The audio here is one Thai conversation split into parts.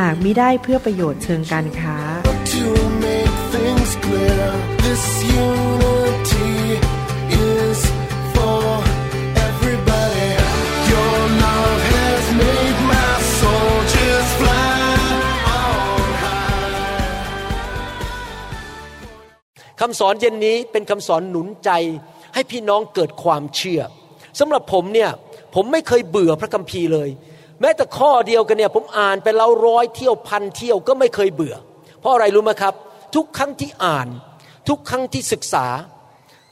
หากมิได้เพื่อประโยชน์เชิงการค้า to make things clear. This unity is for everybody. Your love has made my soul just fly on high. คำสอนเย็นนี้เป็นคำสอนหนุนใจให้พี่น้องเกิดความเชื่อสำหรับผมเนี่ยผมไม่เคยเบื่อพระคัมภีร์เลย แม้แต่ข้อเดียวกันเนี่ยผมอ่านไปแล้วร้อยเที่ยวพันเที่ยวก็ไม่เคยเบื่อ เพราะอะไรรู้ไหมครับ ทุกครั้งที่อ่าน ทุกครั้งที่ศึกษา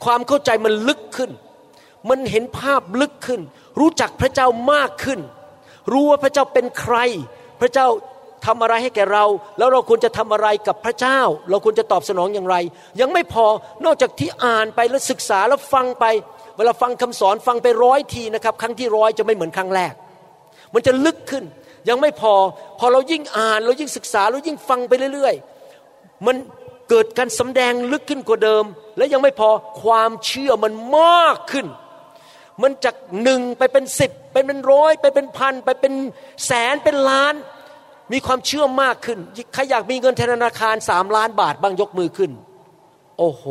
ความเข้าใจมันลึกขึ้น มันเห็นภาพลึกขึ้น รู้จักพระเจ้ามากขึ้น รู้ว่าพระเจ้าเป็นใคร พระเจ้าทำอะไรให้แก่เรา แล้วเราควรจะทำอะไรกับพระเจ้า เราควรจะตอบสนองอย่างไร ยังไม่พอนอกจากที่อ่านไปแล้วศึกษาแล้วฟังไป เวลาฟังคำสอนฟังไปร้อยทีนะครับ ครั้งที่ร้อยจะไม่เหมือนครั้งแรก มันจะลึกขึ้น ยังไม่พอ พอเรายิ่งอ่านเรายิ่งศึกษาเรายิ่งฟังไปเรื่อยๆ มันเกิดการสำแดงลึกขึ้นกว่าเดิม และยังไม่พอความเชื่อมันมากขึ้น มันจากหนึ่งไปเป็นสิบไปเป็นร้อยไปเป็นพันไปเป็นแสนเป็นล้าน มีความเชื่อมากขึ้นใครอยากมีเงินธนาคารสามล้านบาทบ้างยกมือขึ้น โอ้โห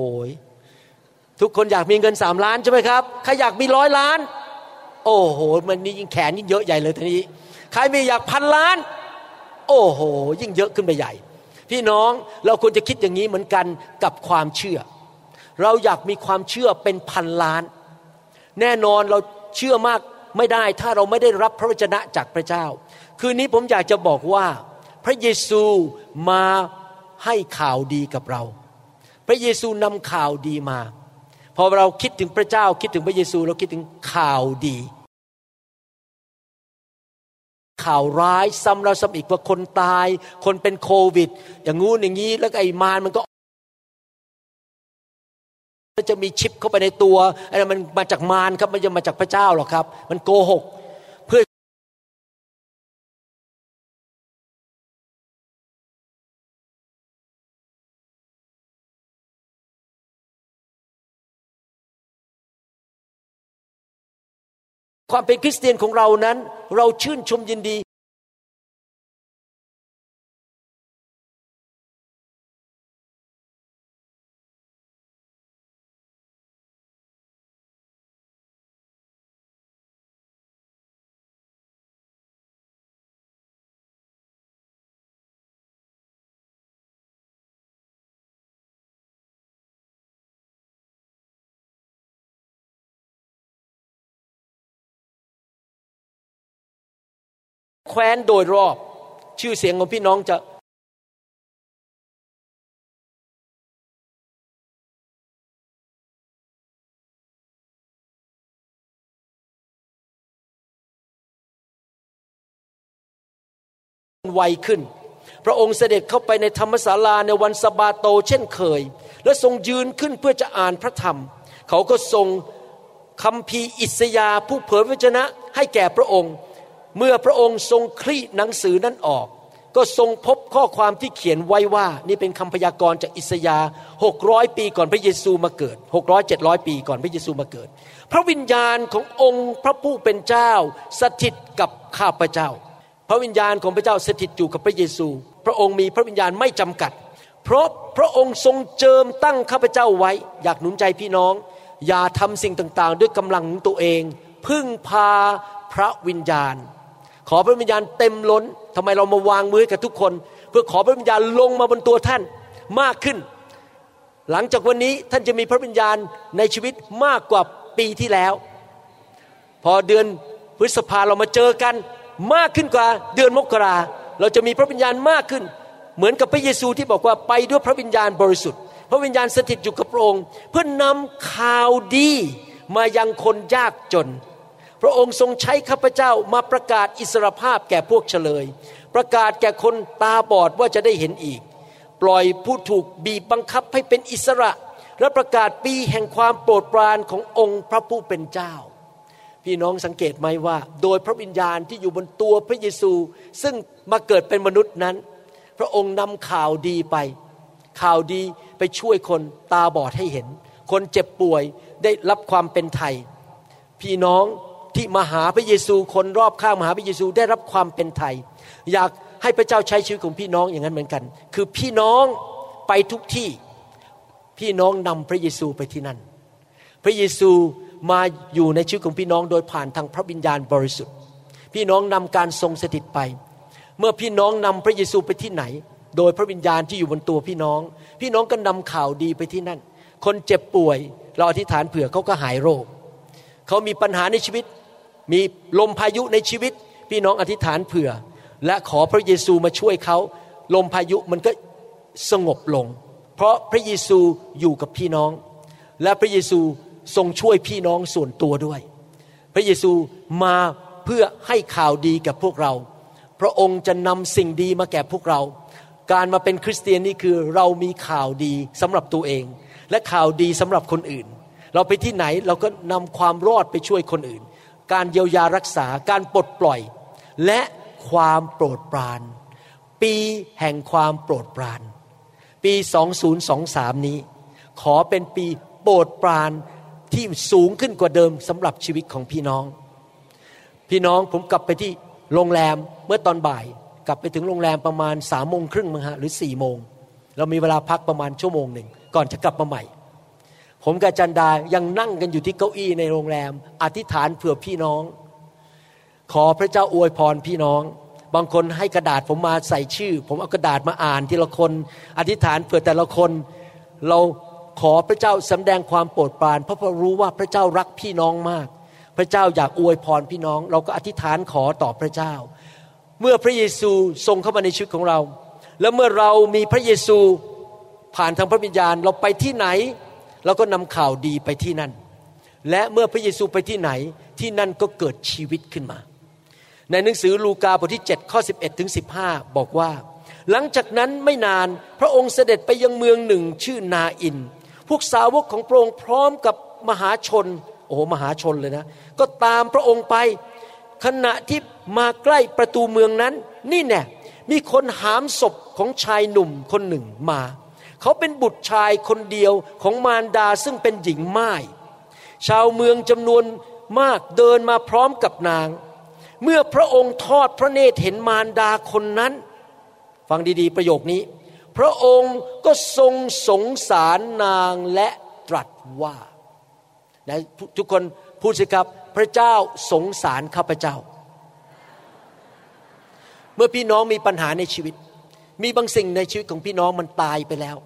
ทุกคนอยากมีเงินสามล้านใช่ไหมครับใครอยากมีร้อยล้าน โอ้โห มันนี่ยิ่งแขนยิ่งเยอะใหญ่เลยทีนี้ ใครมีอยากพันล้าน โอ้โห ยิ่งเยอะขึ้นไปใหญ่ พี่น้องเราควรจะคิดอย่างนี้เหมือนกันกับความเชื่อ เราอยากมีความเชื่อเป็นพันล้าน แน่นอนเราเชื่อมากไม่ได้ถ้าเราไม่ได้รับพระวจนะจากพระเจ้า คืนนี้ผมอยากจะบอกว่า พระเยซูมาให้ข่าวดีกับเรา พระเยซูนำข่าวดีมาพอเราคิดถึงพระเจ้าคิดถึงพระเยซูเราคิดถึงข่าวดี ข่าวร้ายซ้ำแล้วซ้ำอีกว่าคนตาย คนเป็นโควิด อย่างงู้นอย่างนี้แล้วไอ้มารมันก็จะมีชิปเข้าไปในตัวไอ้นั่นมันมาจากมารครับมันจะมาจากพระเจ้าหรอกครับ มันโกหก ความเป็นคริสเตียนของเรานั้น เราชื่นชมยินดี คว้นโดยรอบ ชื่อเสียงของพี่น้องจะไวขึ้น พระองค์เสด็จเข้าไปในธรรมศาลาในวันสบาโตเช่นเคย และทรงยืนขึ้นเพื่อจะอ่านพระธรรม เขาก็ทรงคำพีอิสยาผู้เผยพระวจนะให้แก่พระองค์ เมื่อพระองค์ทรงคลี่หนังสือนั้นออก ก็ทรงพบข้อความที่เขียนไว้ว่า นี่เป็นคำพยากรณ์จากอิสยาห์600 ปีก่อนพระเยซูมาเกิด 600 700 ปีก่อนพระเยซูมาเกิด พระวิญญาณขององค์พระผู้เป็นเจ้า สถิตกับข้าพเจ้า พระวิญญาณของพระเจ้าสถิตอยู่กับพระเยซู พระองค์มีพระวิญญาณไม่จำกัด เพราะพระองค์ทรงเจิมตั้งข้าพเจ้าไว้ อยากหนุนใจพี่น้อง อย่าทำสิ่งต่างๆ ด้วยกำลังของตัวเอง พึ่งพาพระวิญญาณ ขอพระวิญญาณเต็มล้นทำไมเรามาวางมือกับทุกคน เพื่อขอพระวิญญาณลงมาบนตัวท่านมากขึ้น หลังจากวันนี้ท่านจะมีพระวิญญาณในชีวิตมากกว่าปีที่แล้ว พอเดือนพฤษภาเรามาเจอกันมากขึ้นกว่าเดือนมกราเราจะมีพระวิญญาณมากขึ้น เหมือนกับพระเยซูที่บอกว่าไปด้วยพระวิญญาณบริสุทธิ์ พระวิญญาณสถิตอยู่กับพระองค์เพื่อนนำข่าวดีมายังคนยากจน ระองค์ทรงใช้ข้าพเจ้ามาประกาศอิสรภาพแก่พวกเฉลย ประกาศแก่คนตาบอดว่าจะได้เห็นอีก ปล่อยผู้ถูกบีบบังคับให้เป็นอิสระ และประกาศปีแห่งความโปรดปรานขององค์พระผู้เป็นเจ้า พี่น้องสังเกตไหมว่า โดยพระวิญญาณที่อยู่บนตัวพระเยซู ซึ่งมาเกิดเป็นมนุษย์นั้น พระองค์นำข่าวดีไป ข่าวดีไปช่วยคนตาบอดให้เห็น คนเจ็บป่วยได้รับความเป็นไทย พี่น้อง ที่มาหาพระเยซูคนรอบข้างมาหาพระเยซูได้รับความเป็นไทย อยากให้พระเจ้าใช้ชีวิตของพี่น้องอย่างนั้นเหมือนกัน คือพี่น้องไปทุกที่พี่น้องนำพระเยซูไปที่นั่น พระเยซูมาอยู่ในชีวิตของพี่น้องโดยผ่านทางพระวิญญาณบริสุทธิ์ พี่น้องนำการทรงสถิตไป เมื่อพี่น้องนำพระเยซูไปที่ไหน โดยพระวิญญาณที่อยู่บนตัวพี่น้อง พี่น้องก็นำข่าวดีไปที่นั่น คนเจ็บป่วย เราอธิษฐานเผื่อเขาก็หายโรค เขามีปัญหาในชีวิต มีลมพายุในชีวิต พี่น้องอธิษฐานเผื่อ และขอพระเยซูมาช่วยเขา ลมพายุมันก็สงบลง เพราะพระเยซูอยู่กับพี่น้อง และพระเยซูทรงช่วยพี่น้องส่วนตัวด้วย พระเยซูมาเพื่อให้ข่าวดีกับพวกเรา พระองค์จะนำสิ่งดีมาแก่พวกเรา การมาเป็นคริสเตียนนี่คือเรามีข่าวดีสำหรับตัวเอง และข่าวดีสำหรับคนอื่น เราไปที่ไหนเราก็นำความรอดไปช่วยคนอื่น การเยียวยารักษาการปลดปล่อย และความโปรดปราน ปีแห่งความโปรดปราน ปี 2023 นี้ ขอเป็นปีโปรดปรานที่สูงขึ้นกว่าเดิมสำหรับชีวิตของพี่น้อง พี่น้องผมกลับไปที่โรงแรมเมื่อตอนบ่าย กลับไปถึงโรงแรมประมาณสามโมงครึ่งมั้งฮะหรือสี่โมงเรามีเวลาพักประมาณชั่วโมงหนึ่งก่อนจะกลับมาใหม่ ผมกับจันดายังนั่งกันอยู่ที่เก้าอี้ในโรงแรม อธิษฐานเผื่อพี่น้อง ขอพระเจ้าอวยพรพี่น้อง บางคนให้กระดาษผมมาใส่ชื่อ ผมเอากระดาษมาอ่านทีละคน อธิษฐานเผื่อแต่ละคน เราขอพระเจ้าสำแดงความโปรดปราน เพราะเรารู้ว่าพระเจ้ารักพี่น้องมาก พระเจ้าอยากอวยพรพี่น้อง เราก็อธิษฐานขอต่อพระเจ้า เมื่อพระเยซูทรงเข้ามาในชีวิตของเรา แล้วเมื่อเรามีพระเยซูผ่านทางพระวิญญาณเราไปที่ไหน เราก็นำข่าวดีไปที่นั่น และเมื่อพระเยซูไปที่ไหนที่นั่นก็เกิดชีวิตขึ้นมา ในหนังสือลูกาบทที่7ข้อ11ถึง15 บอกว่า หลังจากนั้นไม่นานพระองค์เสด็จไปยังเมืองหนึ่งชื่อนาอิน พวกสาวกของพระองค์พร้อมกับมหาชน โอ้โหมหาชนเลยนะ ก็ตามพระองค์ไปขณะที่มาใกล้ประตูเมืองนั้น นี่แน่มีคนหามศพของชายหนุ่มคนหนึ่งมา เขาเป็นบุตรชายคนเดียวของมารดาซึ่งเป็นหญิงม่าย ชาวเมืองจำนวนมากเดินมาพร้อมกับนาง เมื่อพระองค์ทอดพระเนตรเห็นมารดาคนนั้น ฟังดีๆประโยคนี้ พระองค์ก็ทรงสงสารนางและตรัสว่านะทุกคนพูดสิครับพระเจ้าสงสารข้าพเจ้า เมื่อพี่น้องมีปัญหาในชีวิต มีบางสิ่งในชีวิตของพี่น้องมันตายไปแล้ว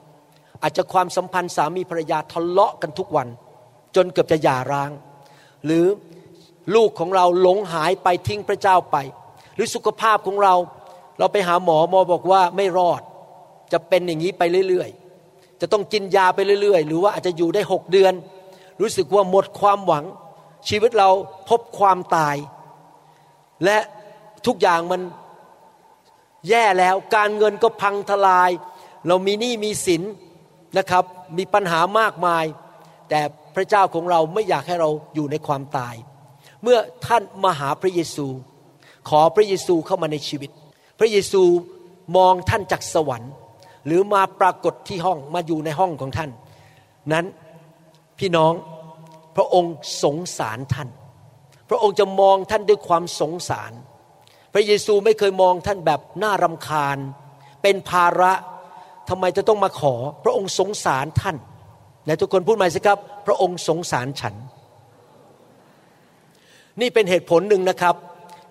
อาจจะความสัมพันธ์สามีภรรยาทะเลาะกันทุกวัน จนเกือบจะหย่าร้าง หรือลูกของเราหลงหายไปทิ้งพระเจ้าไป หรือสุขภาพของเรา เราไปหาหมอหมอบอกว่าไม่รอด จะเป็นอย่างนี้ไปเรื่อยๆ จะต้องกินยาไปเรื่อยๆ หรือว่าอาจจะอยู่ได้หกเดือน รู้สึกว่าหมดความหวัง ชีวิตเราพบความตาย และทุกอย่างมันแย่แล้วการเงินก็พังทลาย เรามีหนี้มีสิน นะครับมีปัญหามากมาย แต่พระเจ้าของเราไม่อยากให้เราอยู่ในความตาย เมื่อท่านมาหาพระเยซู ขอพระเยซูเข้ามาในชีวิต พระเยซูมองท่านจากสวรรค์ หรือมาปรากฏที่ห้องมาอยู่ในห้องของท่าน นั้นพี่น้องพระองค์สงสารท่าน พระองค์จะมองท่านด้วยความสงสาร พระเยซูไม่เคยมองท่านแบบน่ารำคาญ เป็นภาระ ทำไมจะต้องมาขอ พระองค์สงสารท่านไหนทุกคนพูดใหม่สิครับ พระองค์สงสารฉัน นี่เป็นเหตุผลหนึ่งนะครับ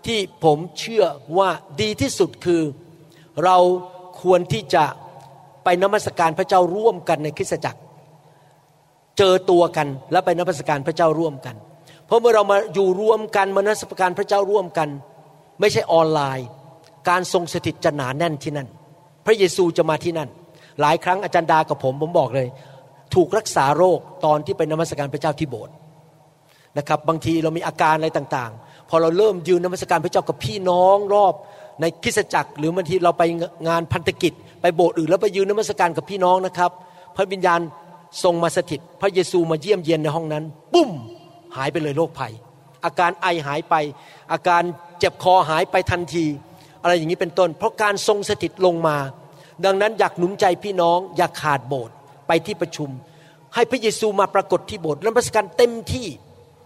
ที่ผมเชื่อว่าดีที่สุดคือ เราควรที่จะไปนมัสการพระเจ้าร่วมกันในคริสตจักร เจอตัวกันแล้วไปนมัสการพระเจ้าร่วมกัน เพราะเมื่อเรามาอยู่ร่วมกันมานมัสการพระเจ้าร่วมกัน ไม่ใช่ออนไลน์ การทรงสถิตจะหนาแน่นที่นั่น พระเยซูจะมาที่นั่น หลายครั้งอาจารย์ดากับผมผมบอกเลย ถูกรักษาโรคตอนที่ไปนมัสการพระเจ้าที่โบสถ์นะครับบางทีเรามีอาการอะไรต่างๆ พอเราเริ่มยืนนมัสการพระเจ้ากับพี่น้องรอบในคริสตจักร หรือบางทีเราไปงานพันธกิจ ไปโบสถ์อื่นแล้วไปยืนนมัสการกับพี่น้องนะครับ พระวิญญาณทรงมาสถิต พระเยซูมาเยี่ยมเยียนในห้องนั้น ปุ้มหายไปเลยโรคภัย อาการไอหายไป อาการเจ็บคอหายไปทันที อะไรอย่างนี้เป็นต้น เพราะการทรงสถิตลงมา ดังนั้นอยากหนุนใจพี่น้องอย่าขาดโบสถ์ไปที่ประชุม ให้พระเยซูมาปรากฏที่โบสถ์นมัสการเต็มที่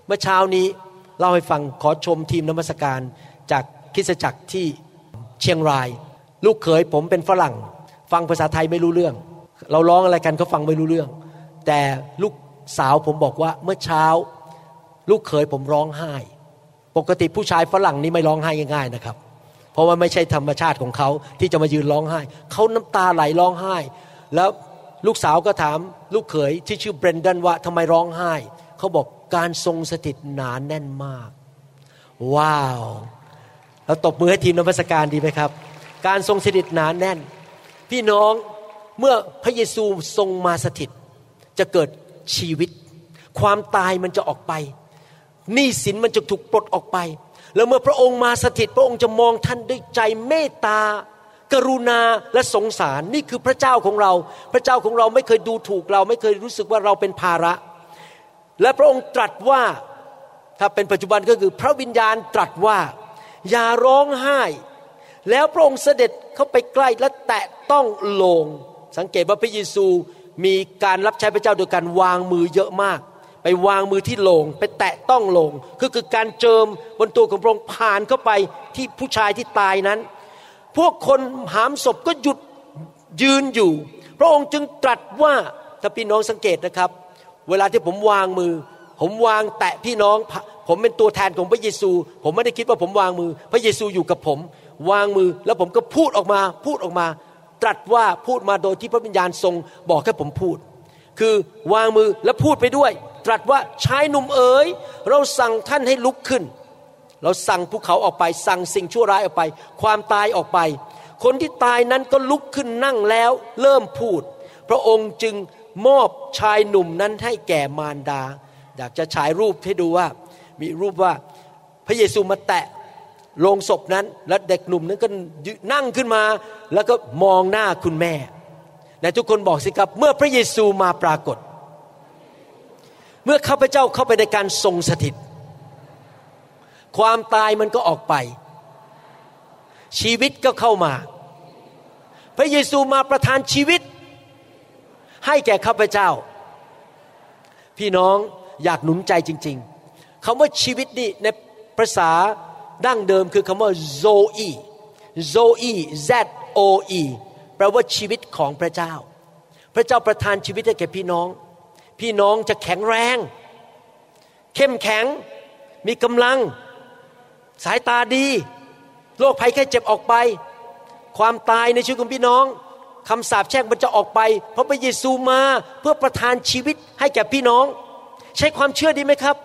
เมื่อเช้านี้เล่าให้ฟังขอชมทีมนมัสการจากคริสตจักรที่เชียงราย ลูกเขยผมเป็นฝรั่ง ฟังภาษาไทยไม่รู้เรื่อง เราร้องอะไรกันเขาฟังไม่รู้เรื่อง แต่ลูกสาวผมบอกว่าเมื่อเช้า ลูกเขยผมร้องไห้ ปกติผู้ชายฝรั่งนี่ไม่ร้องไห้ง่ายๆนะครับ เพราะว่าไม่ใช่ธรรมชาติของเขาที่จะมายืนร้องไห้ เขาน้ำตาไหลร้องไห้ แล้วลูกสาวก็ถามลูกเขยที่ชื่อเบรนดันว่าทำไมร้องไห้ เขาบอกการทรงสถิตหนานแน่นมาก ว้าว เราตบมือให้ทีมนมัสการดีไหมครับ การทรงสถิตหนานแน่น พี่น้องเมื่อพระเยซูทรงมาสถิต จะเกิดชีวิต ความตายมันจะออกไปหนี้สินมันจะถูกปลดออกไป แล้วเมื่อพระองค์มาสถิตพระองค์จะมองท่านด้วยใจเมตตากรุณาและสงสารนี่คือพระเจ้าของเรา พระเจ้าของเราไม่เคยดูถูกเรา ไม่เคยรู้สึกว่าเราเป็นภาระ และพระองค์ตรัสว่าถ้าเป็นปัจจุบันก็คือพระวิญญาณตรัสว่า อย่าร้องไห้ แล้วพระองค์เสด็จเข้าไปใกล้และแตะต้องโลง สังเกตว่าพระเยซูมีการรับใช้พระเจ้าโดยการวางมือเยอะมาก ไปวางมือที่โลง ไปแตะต้องโลงคือคือการเจิมบนตัวของพระองค์ผ่านเข้าไปที่ผู้ชายที่ตายนั้น พวกคนหามศพก็หยุดยืนอยู่ พระองค์จึงตรัสว่าถ้าพี่น้องสังเกตนะครับ เวลาที่ผมวางมือ ผมวางแตะพี่น้อง ผมเป็นตัวแทนของพระเยซู ผมไม่ได้คิดว่าผมวางมือ พระเยซูอยู่กับผม วางมือแล้วผมก็พูดออกมา พูดออกมา ตรัสว่าพูดมาโดยที่พระวิญญาณทรง บอกให้ผมพูด คือวางมือแล้วพูดไปด้วย ตรัสว่าชายหนุ่มเอ๋ยเราสั่งท่านให้ลุกขึ้น เราสั่งภูเขาออกไป สั่งสิ่งชั่วร้ายออกไป ความตายออกไป คนที่ตายนั้นก็ลุกขึ้นนั่งแล้วเริ่มพูด พระองค์จึงมอบชายหนุ่มนั้นให้แก่มารดา อยากจะฉายรูปให้ดูว่า มีรูปว่าพระเยซูมาแตะโลงศพนั้น และเด็กหนุ่มนั้นก็นั่งขึ้นมา แล้วก็มองหน้าคุณแม่แต่ทุกคนบอกสิครับ เมื่อพระเยซูมาปรากฏ เมื่อข้าพเจ้าเข้าไปในการทรงสถิต ความตายมันก็ออกไป ชีวิตก็เข้ามา พระเยซูมาประทานชีวิต ให้แก่ข้าพเจ้า พี่น้องอยากหนุนใจจริง ๆคำว่าชีวิตนี่ในภาษาดั้งเดิมคือคำว่า zoe zoe z o e แปลว่าชีวิตของพระเจ้า พระเจ้าประทานชีวิตให้แก่พี่น้อง พี่น้องจะแข็งแรง เข้มแข็ง มีกำลัง สายตาดี โรคภัยแค่เจ็บออกไป ความตายในชีวิตของพี่น้องคำสาปแช่งมันจะออกไป เพราะพระเยซูมาเพื่อประทานชีวิตให้แก่พี่น้อง ใช้ความเชื่อดีไหมครับ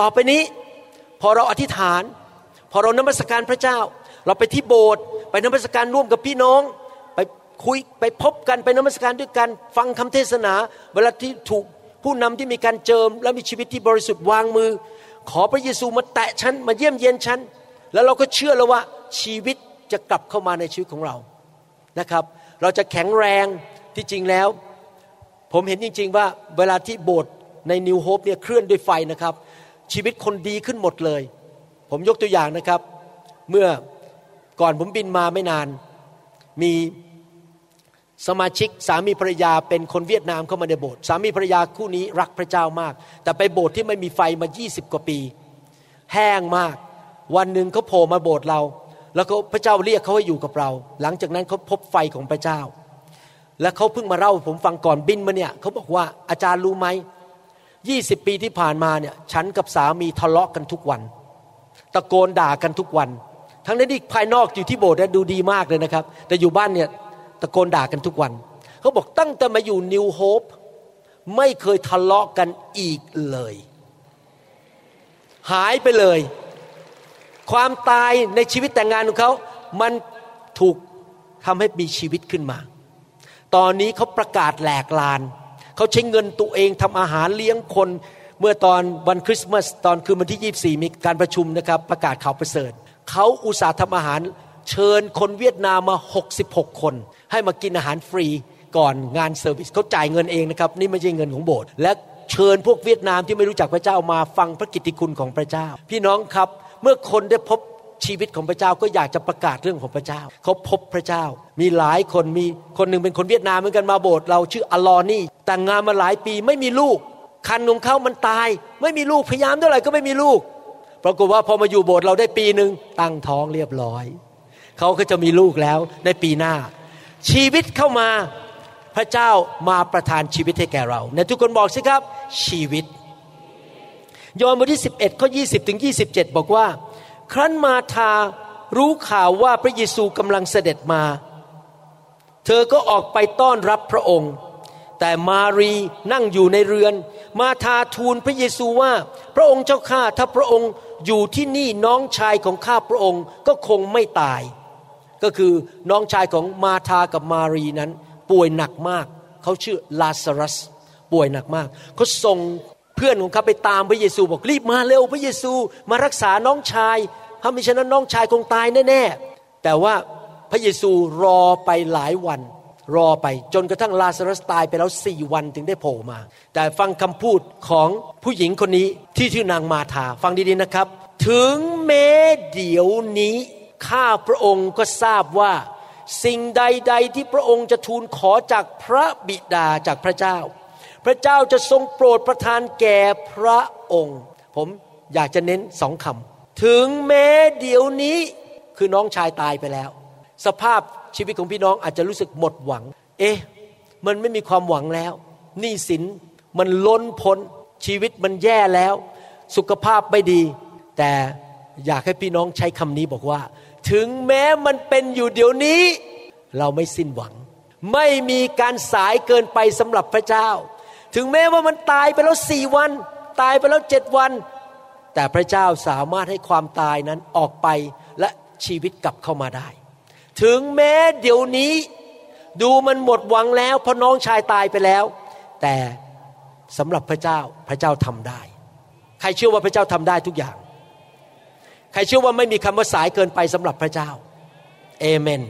ต่อไปนี้ พอเราอธิษฐาน พอเรานมัสการพระเจ้า เราไปที่โบสถ์ไปนมัสการร่วมกับพี่น้อง ไปคุยไปพบกันไปนมัสการด้วยกัน ฟังคำเทศนา เวลาที่ถูก ผู้นำที่มีการเจิมและมีชีวิตที่บริสุทธิ์วางมือ ขอพระเยซูมาแตะฉันมาเยี่ยมเยียนฉันแล้วเราก็เชื่อแล้วว่าชีวิตจะกลับเข้ามาในชีวิตของเรานะครับ เราจะแข็งแรงที่จริงแล้ว ผมเห็นจริง ๆ ว่าเวลาที่โบสถ์ในนิวโฮปเนี่ยเคลื่อนด้วยไฟนะครับ ชีวิตคนดีขึ้นหมดเลย ผมยกตัวอย่างนะครับ เมื่อก่อนผมบินมาไม่นาน มี สมาชิกสามีภรรยาเป็นคนเวียดนามเข้ามาในโบสถ์สามีภรรยาคู่นี้รักพระเจ้ามาก แต่ไปโบสถ์ที่ไม่มีไฟมา 20 กว่าปี แห้งมาก วันหนึ่งเขาโผล่มาโบสถ์เรา แล้วก็พระเจ้าเรียกเขาให้อยู่กับเรา หลังจากนั้นเขาพบไฟของพระเจ้า และเขาเพิ่งมาเล่าผมฟังก่อนบินมาเนี่ยเขาบอกว่าอาจารย์รู้ไหมยี่สิบปีที่ผ่านมาเนี่ยฉันกับสามีทะเลาะกันทุกวัน ตะโกนด่ากันทุกวัน ทั้งนั้นที่ภายนอกอยู่ที่โบสถ์ดูดีมากเลยนะครับ แต่อยู่บ้านเนี่ย ตะโกนด่ากันทุกวัน เขาบอกตั้งแต่มาอยู่นิวโฮปไม่เคยทะเลาะกันอีกเลย หายไปเลย ความตายในชีวิตแต่งงานของเขา มันถูกทำให้มีชีวิตขึ้นมา ตอนนี้เขาประกาศแหลกลาน เขาใช้เงินตัวเองทำอาหารเลี้ยงคน เมื่อตอนวันคริสต์มาสตอนคืนวันที่ 24 มีการประชุมนะครับ ประกาศข่าวประเสริฐ เขาอุตส่าห์ทำอาหาร เชิญคนเวียดนามมา 66 คน ให้มากินอาหารฟรีก่อนงาน service เขาจ่ายเงินเองนะครับ นี่ไม่ใช่เงินของโบสถ์และเชิญพวกเวียดนามที่ไม่รู้จักพระเจ้ามาฟังพระกิตติคุณของพระเจ้า พี่น้องครับเมื่อคนได้พบชีวิตของพระเจ้าก็อยากจะประกาศเรื่องของพระเจ้า เขาพบพระเจ้า มีหลายคนมีคนหนึ่งเป็นคนเวียดนามเหมือนกันมาโบสถ์เราชื่ออลอนี่แต่งงานมาหลายปีไม่มีลูก คันของเขามันตาย ไม่มีลูกพยายามเท่าไหร่ก็ไม่มีลูกปรากฏว่าพอมาอยู่โบสถ์เราได้ปีหนึ่งตั้งท้องเรียบร้อย เขาก็จะมีลูกแล้วในปีหน้า ชีวิตเข้ามาพระเจ้ามาประทานชีวิตให้แก่เราในทุกคนบอกสิครับชีวิต ยอห์นบทที่ 11ข้อ20ถึง27 บอกว่า ครั้นมาทารู้ข่าวว่าพระเยซูกำลังเสด็จมา เธอก็ออกไปต้อนรับพระองค์ แต่มารีนั่งอยู่ในเรือน มาทาทูลพระเยซูว่า พระองค์เจ้าข้าถ้าพระองค์อยู่ที่นี่น้องชายของข้าพระองค์ก็คงไม่ตาย ก็คือน้องชายของมาธากับมารีนั้น ป่วยหนักมาก เขาชื่อลาซารัส ป่วยหนักมาก เขาส่งเพื่อนของเขาไปตามพระเยซูบอกรีบมาเร็วพระเยซูมารักษาน้องชายถ้าไม่ฉะนั้นน้องชายคงตายแน่ๆ แต่ว่าพระเยซูรอไปหลายวัน รอไปจนกระทั่งลาซารัสตายไปแล้วสี่วันถึงได้โผล่มา แต่ฟังคำพูดของผู้หญิงคนนี้ที่ชื่อนางมาธาฟังดีๆนะครับ ถึงแม้เดี๋ยวนี้ ข้าพระองค์ก็ทราบว่า สิ่งใดๆที่พระองค์จะทูลขอจากพระบิดาจากพระเจ้า พระเจ้าจะทรงโปรดประทานแก่พระองค์ ผมอยากจะเน้นสองคำถึงแม้เดี๋ยวนี้คือน้องชายตายไปแล้ว สภาพชีวิตของพี่น้องอาจจะรู้สึกหมดหวัง เอ๊ะ มันไม่มีความหวังแล้วหนี้สินมันล้นพ้นชีวิตมันแย่แล้ว สุขภาพไม่ดี แต่อยากให้พี่น้องใช้คำนี้บอกว่า ถึงแม้มันเป็นอยู่เดี๋ยวนี้ เราไม่สิ้นหวัง ไม่มีการสายเกินไปสำหรับพระเจ้า ถึงแม้ว่ามันตายไปแล้วสี่วัน ตายไปแล้วเจ็ดวัน แต่พระเจ้าสามารถให้ความตายนั้นออกไปและชีวิตกลับเข้ามาได้ ถึงแม้เดี๋ยวนี้ ดูมันหมดหวังแล้วเพราะน้องชายตายไปแล้ว แต่สำหรับพระเจ้าพระเจ้าทำได้ ใครเชื่อว่าพระเจ้าทำได้ทุกอย่าง ใครเชื่อว่าไม่มีคำว่าสายเกินไปสำหรับพระเจ้าเอเมน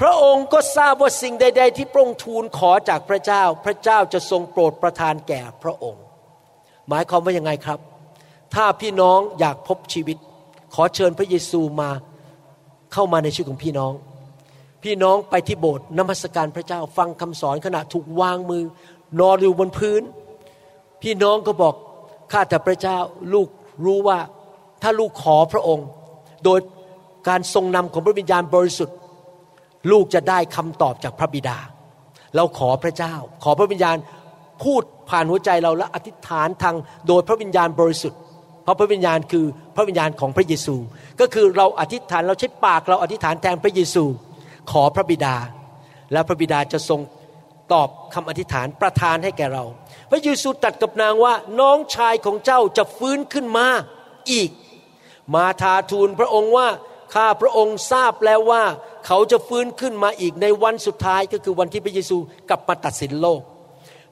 พระองค์ก็ทราบว่าสิ่งใด ๆ ที่พระองค์ทูลขอจากพระเจ้า พระเจ้าจะทรงโปรดประทานแก่พระองค์ หมายความว่ายังไงครับ ถ้าพี่น้องอยากพบชีวิต ขอเชิญพระเยซูมาเข้ามาในชีวิตของพี่น้องพี่น้องไปที่โบสถ์นมัสการพระเจ้าฟังคำสอนขณะถูกวางมือ นอนอยู่บนพื้น พี่น้องก็บอกข้าแต่พระเจ้าลูกรู้ว่า ถ้าลูกขอพระองค์ โดยการทรงนำของพระวิญญาณบริสุทธิ์ ลูกจะได้คำตอบจากพระบิดา เราขอพระเจ้า ขอพระวิญญาณพูดผ่านหัวใจเราและอธิษฐานทางโดยพระวิญญาณบริสุทธิ์ เพราะพระวิญญาณคือพระวิญญาณของพระเยซู ก็คือเราอธิษฐานเราใช้ปากเราอธิษฐานแทนพระเยซู ขอพระบิดา และพระบิดาจะทรงตอบคำอธิษฐานประทานให้แก่เรา พระเยซูตรัสกับนางว่าน้องชายของเจ้าจะฟื้นขึ้นมาอีก มาทาทูลพระองค์ว่าข้าพระองค์ทราบแล้วว่า เขาจะฟื้นขึ้นมาอีกในวันสุดท้ายก็คือวันที่พระเยซูกลับมาตัดสินโลก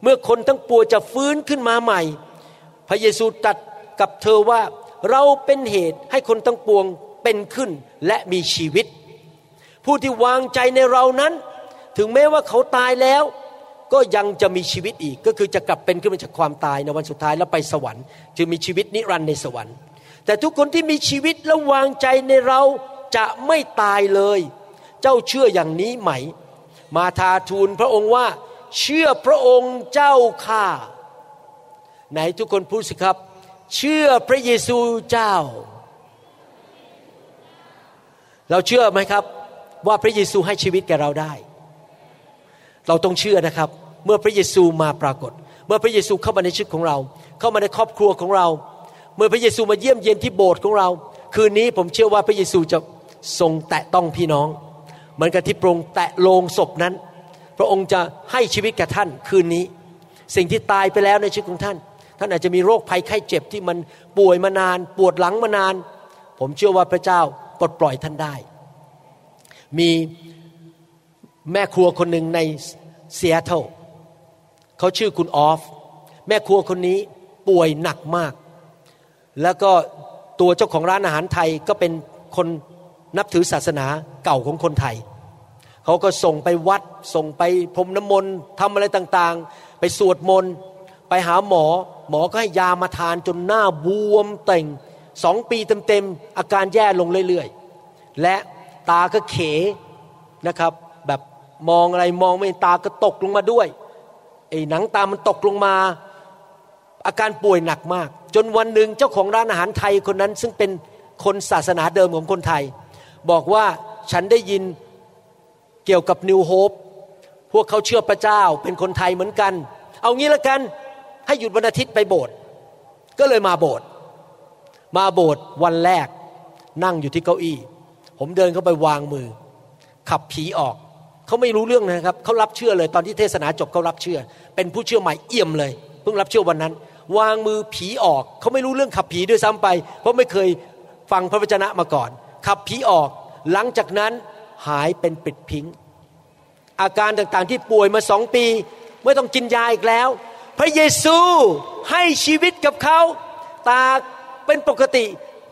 เมื่อคนทั้งปวงจะฟื้นขึ้นมาใหม่ พระเยซูตรัสกับเธอว่าเราเป็นเหตุให้คนทั้งปวงเป็นขึ้นและมีชีวิต ผู้ที่วางใจในเรานั้น ถึงแม้ว่าเขาตายแล้ว ก็ยังจะมีชีวิตอีกก็คือจะกลับเป็นขึ้นมาจากความตายในวันสุดท้ายแล้วไปสวรรค์ จึงมีชีวิตนิรันดร์ในสวรรค์ แต่ทุกคนที่มีชีวิตและวางใจในเราจะไม่ตายเลย เจ้าเชื่ออย่างนี้ไหม มาทาทูลพระองค์ว่า เชื่อพระองค์เจ้าข้าไหนทุกคนพูดสิครับ เชื่อพระเยซูเจ้า เราเชื่อไหมครับ ว่าพระเยซูให้ชีวิตแก่เราได้ เราต้องเชื่อนะครับ เมื่อพระเยซูมาปรากฏ เมื่อพระเยซูเข้ามาในชีวิตของเรา เข้ามาในครอบครัวของเรา เมื่อพระเยซูมาเยี่ยมเยียนที่โบสถ์ของเรา คืนนี้ผมเชื่อว่าพระเยซูจะทรงแตะต้องพี่น้อง เหมือนกับที่พระองค์แตะโลงศพนั้น พระองค์จะให้ชีวิตแก่ท่านคืนนี้ สิ่งที่ตายไปแล้วในชีวิตของท่าน ท่านอาจจะมีโรคภัยไข้เจ็บที่มันป่วยมานาน ปวดหลังมานาน ผมเชื่อว่าพระเจ้าปลดปล่อยท่านได้ มีแม่ครัวคนหนึ่งในเซียเทลเขาชื่อคุณออฟ แม่ครัวคนนี้ป่วยหนักมาก แล้วก็ตัวเจ้าของร้านอาหารไทยก็เป็นคนนับถือศาสนาเก่าของคนไทย เขาก็ส่งไปวัด ส่งไปพรมน้ำมนต์ทำอะไรต่างๆ ไปสวดมนต์ ไปหาหมอ หมอก็ให้ยามาทานจนหน้าบวมเต่งสองปีเต็มๆ อาการแย่ลงเรื่อยๆ และตาก็เขนะครับ แบบมองอะไรมองไม่เห็นตาก็ตกลงมาด้วยไอ้หนังตามันตกลงมา อาการป่วยหนักมาก จนวันหนึ่งเจ้าของร้านอาหารไทยคนนั้น ซึ่งเป็นคนศาสนาเดิมของคนไทย บอกว่าฉันได้ยินเกี่ยวกับนิวโฮปพวกเขาเชื่อพระเจ้าเป็นคนไทยเหมือนกัน เอางี้ละกันให้หยุดวันอาทิตย์ไปโบสถ์ก็เลยมาโบสถ์มาโบสถ์วันแรกนั่งอยู่ที่เก้าอี้ ผมเดินเข้าไปวางมือ ขับผีออก เขาไม่รู้เรื่องนะครับเขารับเชื่อเลยตอนที่เทศนาจบเขารับเชื่อ เป็นผู้เชื่อใหม่เอี่ยมเลย เพิ่งรับเชื่อวันนั้น วางมือผีออก เขาไม่รู้เรื่องขับผีด้วยซ้ำไป เพราะไม่เคยฟังพระวจนะมาก่อน ขับผีออก หลังจากนั้นหายเป็นปิดพิงอาการต่างๆที่ป่วยมาสองปี ไม่ต้องกินยาอีกแล้ว พระเยซูให้ชีวิตกับเขาตาเป็นปกติ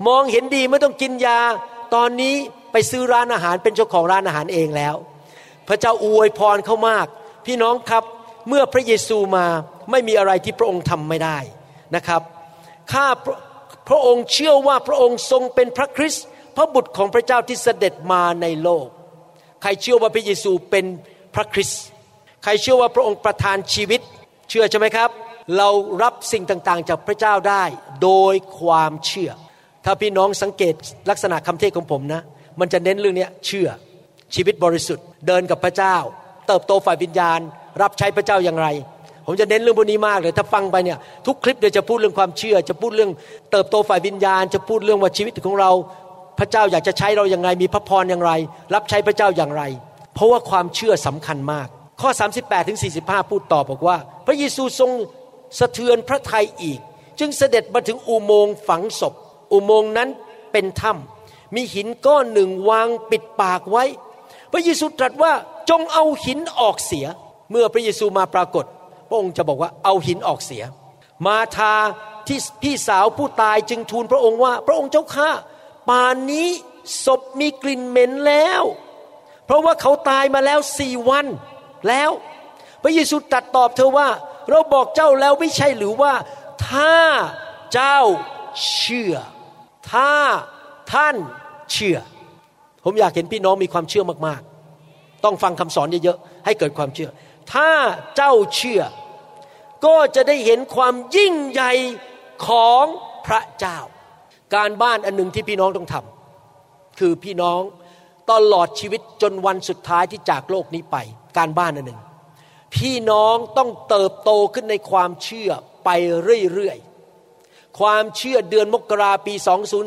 มองเห็นดีไม่ต้องกินยา ตอนนี้ไปซื้อร้านอาหารเป็นเจ้าของร้านอาหารเองแล้ว พระเจ้าอวยพรเขามาก พี่น้องครับเมื่อพระเยซูมา ไม่มีอะไรที่พระองค์ทำไม่ได้นะครับข้าพระพระองค์เชื่อว่าพระองค์ทรงเป็นพระคริสต์พระบุตรของพระเจ้าที่เสด็จมาในโลก ใครเชื่อว่าพระเยซูเป็นพระคริสต์ใครเชื่อว่าพระองค์ประทานชีวิต เชื่อใช่ไหมครับ เรารับสิ่งต่างๆ จากพระเจ้าได้โดยความเชื่อ ถ้าพี่น้องสังเกตลักษณะคำเทศของผมนะ มันจะเน้นเรื่องนี้เชื่อชีวิตบริสุทธิ์เดินกับพระเจ้า เติบโตฝ่ายวิญญาณ รับใช้พระเจ้าอย่างไร ผมจะเน้นเรื่องพวกนี้มากเลย ถ้าฟังไปเนี่ยทุกคลิปเดี๋ยวจะพูดเรื่องความเชื่อ จะพูดเรื่องเติบโตฝ่ายวิญญาณ จะพูดเรื่องว่าชีวิตของเรา พระเจ้าอยากจะใช้เราอย่างไร มีพระพรอย่างไร รับใช้พระเจ้าอย่างไร เพราะว่าความเชื่อสำคัญมาก ข้อ 38ถึง45 พูดต่อบอกว่า พระเยซูทรงสะเทือนพระทัยอีก จึงเสด็จมาถึงอุโมงค์ฝังศพ อุโมงค์นั้นเป็นถ้ำมีหินก้อนหนึ่งวางปิดปากไว้ พระเยซูตรัสว่าจงเอาหินออกเสีย เมื่อพระเยซูมาปรากฏ พระองค์จะบอกว่าเอาหินออกเสีย มาทาที่พี่สาวผู้ตายจึงทูลพระองค์ว่า พระองค์เจ้าข้าป่านนี้ศพมีกลิ่นเหม็นแล้ว เพราะว่าเขาตายมาแล้วสี่วันแล้ว พระเยซูตรัสตอบเธอว่า เราบอกเจ้าแล้วไม่ใช่หรือว่า ถ้าเจ้าเชื่อ ถ้าท่านเชื่อ ผมอยากเห็นพี่น้องมีความเชื่อมากๆ ต้องฟังคำสอนเยอะๆให้เกิดความเชื่อ ถ้าเจ้าเชื่อ ก็จะได้เห็นความยิ่งใหญ่ของพระเจ้า การบ้านอันหนึ่งที่พี่น้องต้องทำคือพี่น้องตลอดชีวิตจนวันสุดท้ายที่จากโลกนี้ไป การบ้านอันหนึ่ง พี่น้องต้องเติบโตขึ้นในความเชื่อไปเรื่อยๆ ความเชื่อเดือนมกราปี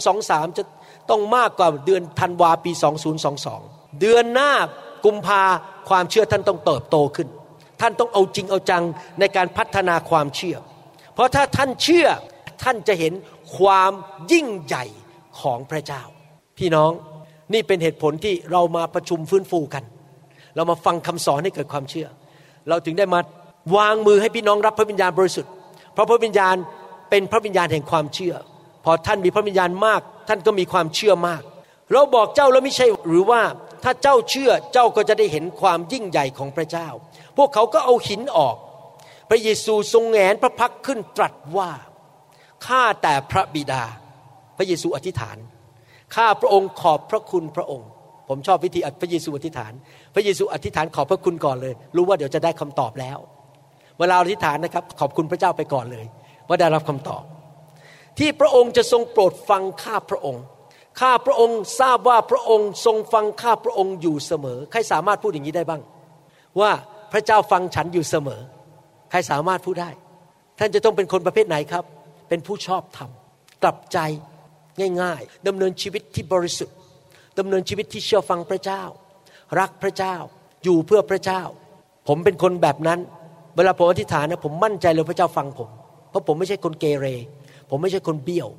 2023 จะต้องมากกว่าเดือนธันวาปี 2022 เดือนหน้ากุมภาความเชื่อท่านต้องเติบโตขึ้น ท่านต้องเอาจริงเอาจังในการพัฒนาความเชื่อ เพราะถ้าท่านเชื่อท่านจะเห็นความยิ่งใหญ่ของพระเจ้า พี่น้องนี่เป็นเหตุผลที่เรามาประชุมฟื้นฟูกัน เรามาฟังคำสอนให้เกิดความเชื่อ เราถึงได้มาวางมือให้พี่น้องรับพระวิญญาณบริสุทธิ์ เพราะพระวิญญาณเป็นพระวิญญาณแห่งความเชื่อ พอท่านมีพระวิญญาณมาก ท่านก็มีความเชื่อมาก เราบอกเจ้าแล้วไม่ใช่หรือว่าถ้าเจ้าเชื่อเจ้าก็จะได้เห็นความยิ่งใหญ่ของพระเจ้า พวกเขาก็เอาหินออก พระเยซูทรงแงนพระพักขึ้นตรัสว่าข้าแต่พระบิดา พระเยซูอธิษฐานข้าพระองค์ขอบพระคุณพระองค์ ผมชอบวิธีพระเยซูอธิษฐาน พระเยซูอธิษฐานขอบพระคุณก่อนเลย รู้ว่าเดี๋ยวจะได้คำตอบแล้ว เวลาอธิษฐานนะครับ ขอบคุณพระเจ้าไปก่อนเลย ว่าได้รับคำตอบ ที่พระองค์จะทรงโปรดฟังข้าพระองค์ข้าพระองค์ทราบว่าพระองค์ทรงฟังข้าพระองค์อยู่เสมอ ใครสามารถพูดอย่างนี้ได้บ้าง ว่า พระเจ้าฟังฉันอยู่เสมอ ใครสามารถพูดได้ ท่านจะต้องเป็นคนประเภทไหนครับ เป็นผู้ชอบธรรม กลับใจง่ายๆดำเนินชีวิตที่บริสุทธิ์ดำเนินชีวิตที่เชื่อฟังพระเจ้า รักพระเจ้าอยู่เพื่อพระเจ้า ผมเป็นคนแบบนั้น เวลาผมอธิษฐานนะผมมั่นใจเลยพระเจ้าฟังผม เพราะผมไม่ใช่คนเกเร ผมไม่ใช่คนเบี้ยว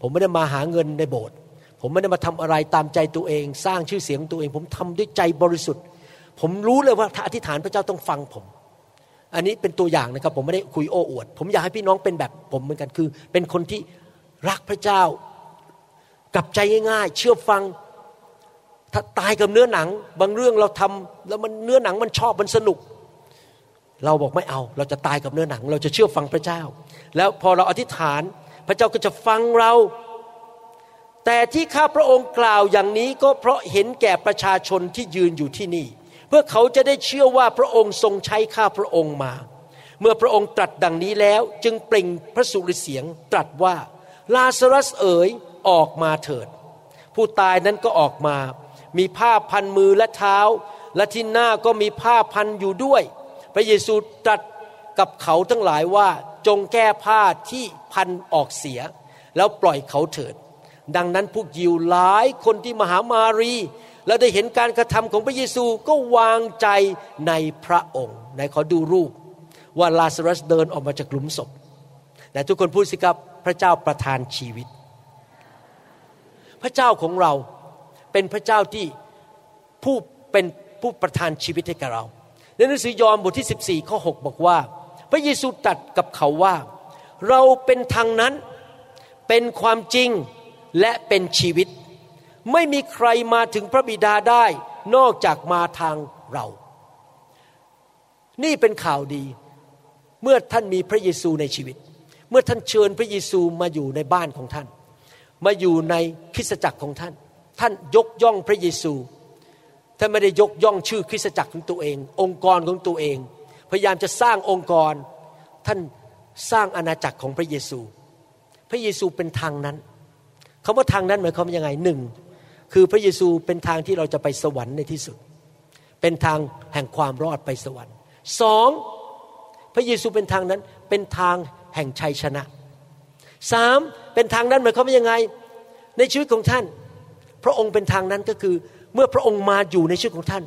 ผมไม่ได้มาหาเงินในโบสถ์ผมไม่ได้มาทำอะไรตามใจตัวเอง สร้างชื่อเสียงตัวเอง ผมทำด้วยใจบริสุทธิ์ ผมรู้เลยว่าถ้าอธิษฐานพระเจ้าต้องฟังผม อันนี้เป็นตัวอย่างนะครับ ผมไม่ได้คุยโอ้อวด ผมอยากให้พี่น้องเป็นแบบผมเหมือนกันคือ เป็นคนที่รักพระเจ้ากลับใจง่ายๆ เชื่อฟัง ถ้าตายกับเนื้อหนัง บางเรื่องเราทำแล้วมันเนื้อหนังมันชอบมันสนุก เราบอกไม่เอา เราจะตายกับเนื้อหนัง เราจะเชื่อฟังพระเจ้า แล้วพอเราอธิษฐาน พระเจ้าก็จะฟังเรา แต่ที่ข้าพระองค์กล่าวอย่างนี้ก็เพราะเห็นแก่ประชาชนที่ยืนอยู่ที่นี่ เพื่อเขาจะได้เชื่อว่าพระองค์ทรงใช้ข้าพระองค์มา เมื่อพระองค์ตรัสดังนี้แล้วจึงเปล่งพระสุรเสียงตรัสว่า ลาซารัสเอ๋ยออกมาเถิด ผู้ตายนั้นก็ออกมา มีผ้าพันมือและเท้า และที่หน้าก็มีผ้าพันอยู่ด้วย พระเยซูตรัสกับเขาทั้งหลายว่าจงแก้ผ้าที่พันออกเสีย แล้วปล่อยเขาเถิด ดังนั้นพวกยิวหลายคนที่มหามารี และได้เห็นการกระทำของพระเยซูก็วางใจในพระองค์ไหนขอดูรูปว่าลาซารัสเดินออกมาจากหลุมศพแต่ทุกคนพูดสิครับพระเจ้าประทานชีวิต พระเจ้าของเราเป็นพระเจ้าที่ผู้เป็นผู้ประทานชีวิตให้กับเรา ในหนังสือยอห์นบทที่ 14ข้อ6บอกว่า พระเยซูตรัสกับเขาว่า เราเป็นทางนั้นเป็นความจริงและเป็นชีวิต ไม่มีใครมาถึงพระบิดาได้ นอกจากมาทางเรา นี่เป็นข่าวดี เมื่อท่านมีพระเยซูในชีวิต เมื่อท่านเชิญพระเยซูมาอยู่ในบ้านของท่าน มาอยู่ในคริสตจักรของท่าน ท่านยกย่องพระเยซูท่านไม่ได้ยกย่องชื่อคริสตจักรของตัวเอง องค์กรของตัวเอง พยายามจะสร้างองค์กร ท่านสร้างอาณาจักรของพระเยซู พระเยซูเป็นทางนั้นคำว่าทางนั้นหมายความว่ายังไงหนึ่ง คือพระเยซูเป็นทางที่เราจะไปสวรรค์ในที่สุด เป็นทางแห่งความรอดไปสวรรค์สองพระเยซูเป็นทางนั้นเป็นทางแห่งชัยชนะสามเป็นทางนั้นหมายความว่ายังไง ในชีวิตของท่าน พระองค์เป็นทางนั้นก็คือ เมื่อพระองค์มาอยู่ในชีวิตของท่าน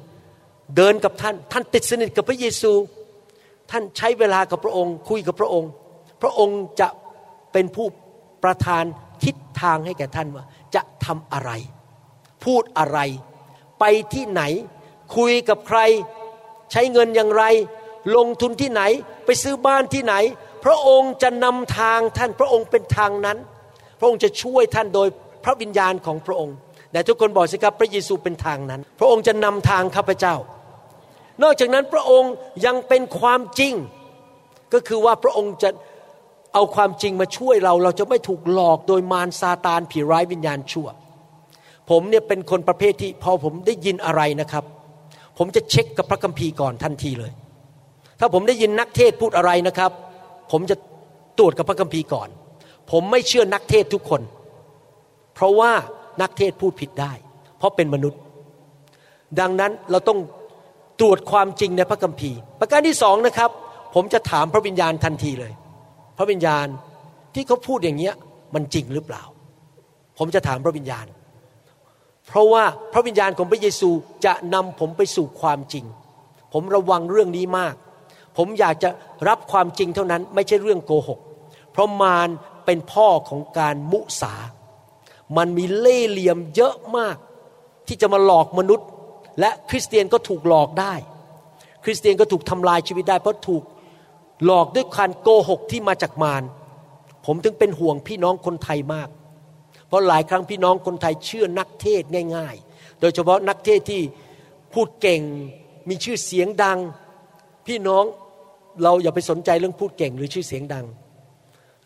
เดินกับท่าน ท่านติดสนิทกับพระเยซู ท่านใช้เวลากับพระองค์ คุยกับพระองค์ พระองค์จะเป็นผู้ประทานทิศทางให้แก่ท่านว่า จะทำอะไร พูดอะไร ไปที่ไหน คุยกับใคร ใช้เงินอย่างไร ลงทุนที่ไหน ไปซื้อบ้านที่ไหน พระองค์จะนำทางท่าน พระองค์เป็นทางนั้น พระองค์จะช่วยท่านโดยพระวิญญาณของพระองค์ แต่ทุกคนบอกสิครับพระเยซูเป็นทางนั้น พระองค์จะนำทางข้าพเจ้า นอกจากนั้นพระองค์ยังเป็นความจริง ก็คือว่าพระองค์จะเอาความจริงมาช่วยเรา เราจะไม่ถูกหลอกโดยมารซาตานผีร้ายวิญญาณชั่ว ผมเนี่ยเป็นคนประเภทที่พอผมได้ยินอะไรนะครับ ผมจะเช็คกับพระคัมภีร์ก่อนทันทีเลย ถ้าผมได้ยินนักเทศพูดอะไรนะครับ ผมจะตรวจกับพระคัมภีร์ก่อน ผมไม่เชื่อนักเทศทุกคน เพราะว่านักเทศพูดผิดได้ เพราะเป็นมนุษย์ ดังนั้นเราต้องตรวจความจริงในพระคัมภีร์ ประการที่สองนะครับ ผมจะถามพระวิญญาณทันทีเลย พระวิญญาณที่เขาพูดอย่างเงี้ยมันจริงหรือเปล่า ผมจะถามพระวิญญาณ เพราะว่าพระวิญญาณของพระเยซูจะนำผมไปสู่ความจริง ผมระวังเรื่องนี้มาก ผมอยากจะรับความจริงเท่านั้นไม่ใช่เรื่องโกหก เพราะมารเป็นพ่อของการมุสา มันมีเล่ห์เหลี่ยมเยอะมาก ที่จะมาหลอกมนุษย์ และคริสเตียนก็ถูกหลอกได้ คริสเตียนก็ถูกทำลายชีวิตได้เพราะถูกหลอกด้วยการโกหกที่มาจากมารผมถึงเป็นห่วงพี่น้องคนไทยมาก เพราะหลายครั้งพี่น้องคนไทยเชื่อนักเทศง่าย ๆ โดยเฉพาะนักเทศที่พูดเก่งมีชื่อเสียงดัง พี่น้องเราอย่าไปสนใจเรื่องพูดเก่งหรือชื่อเสียงดัง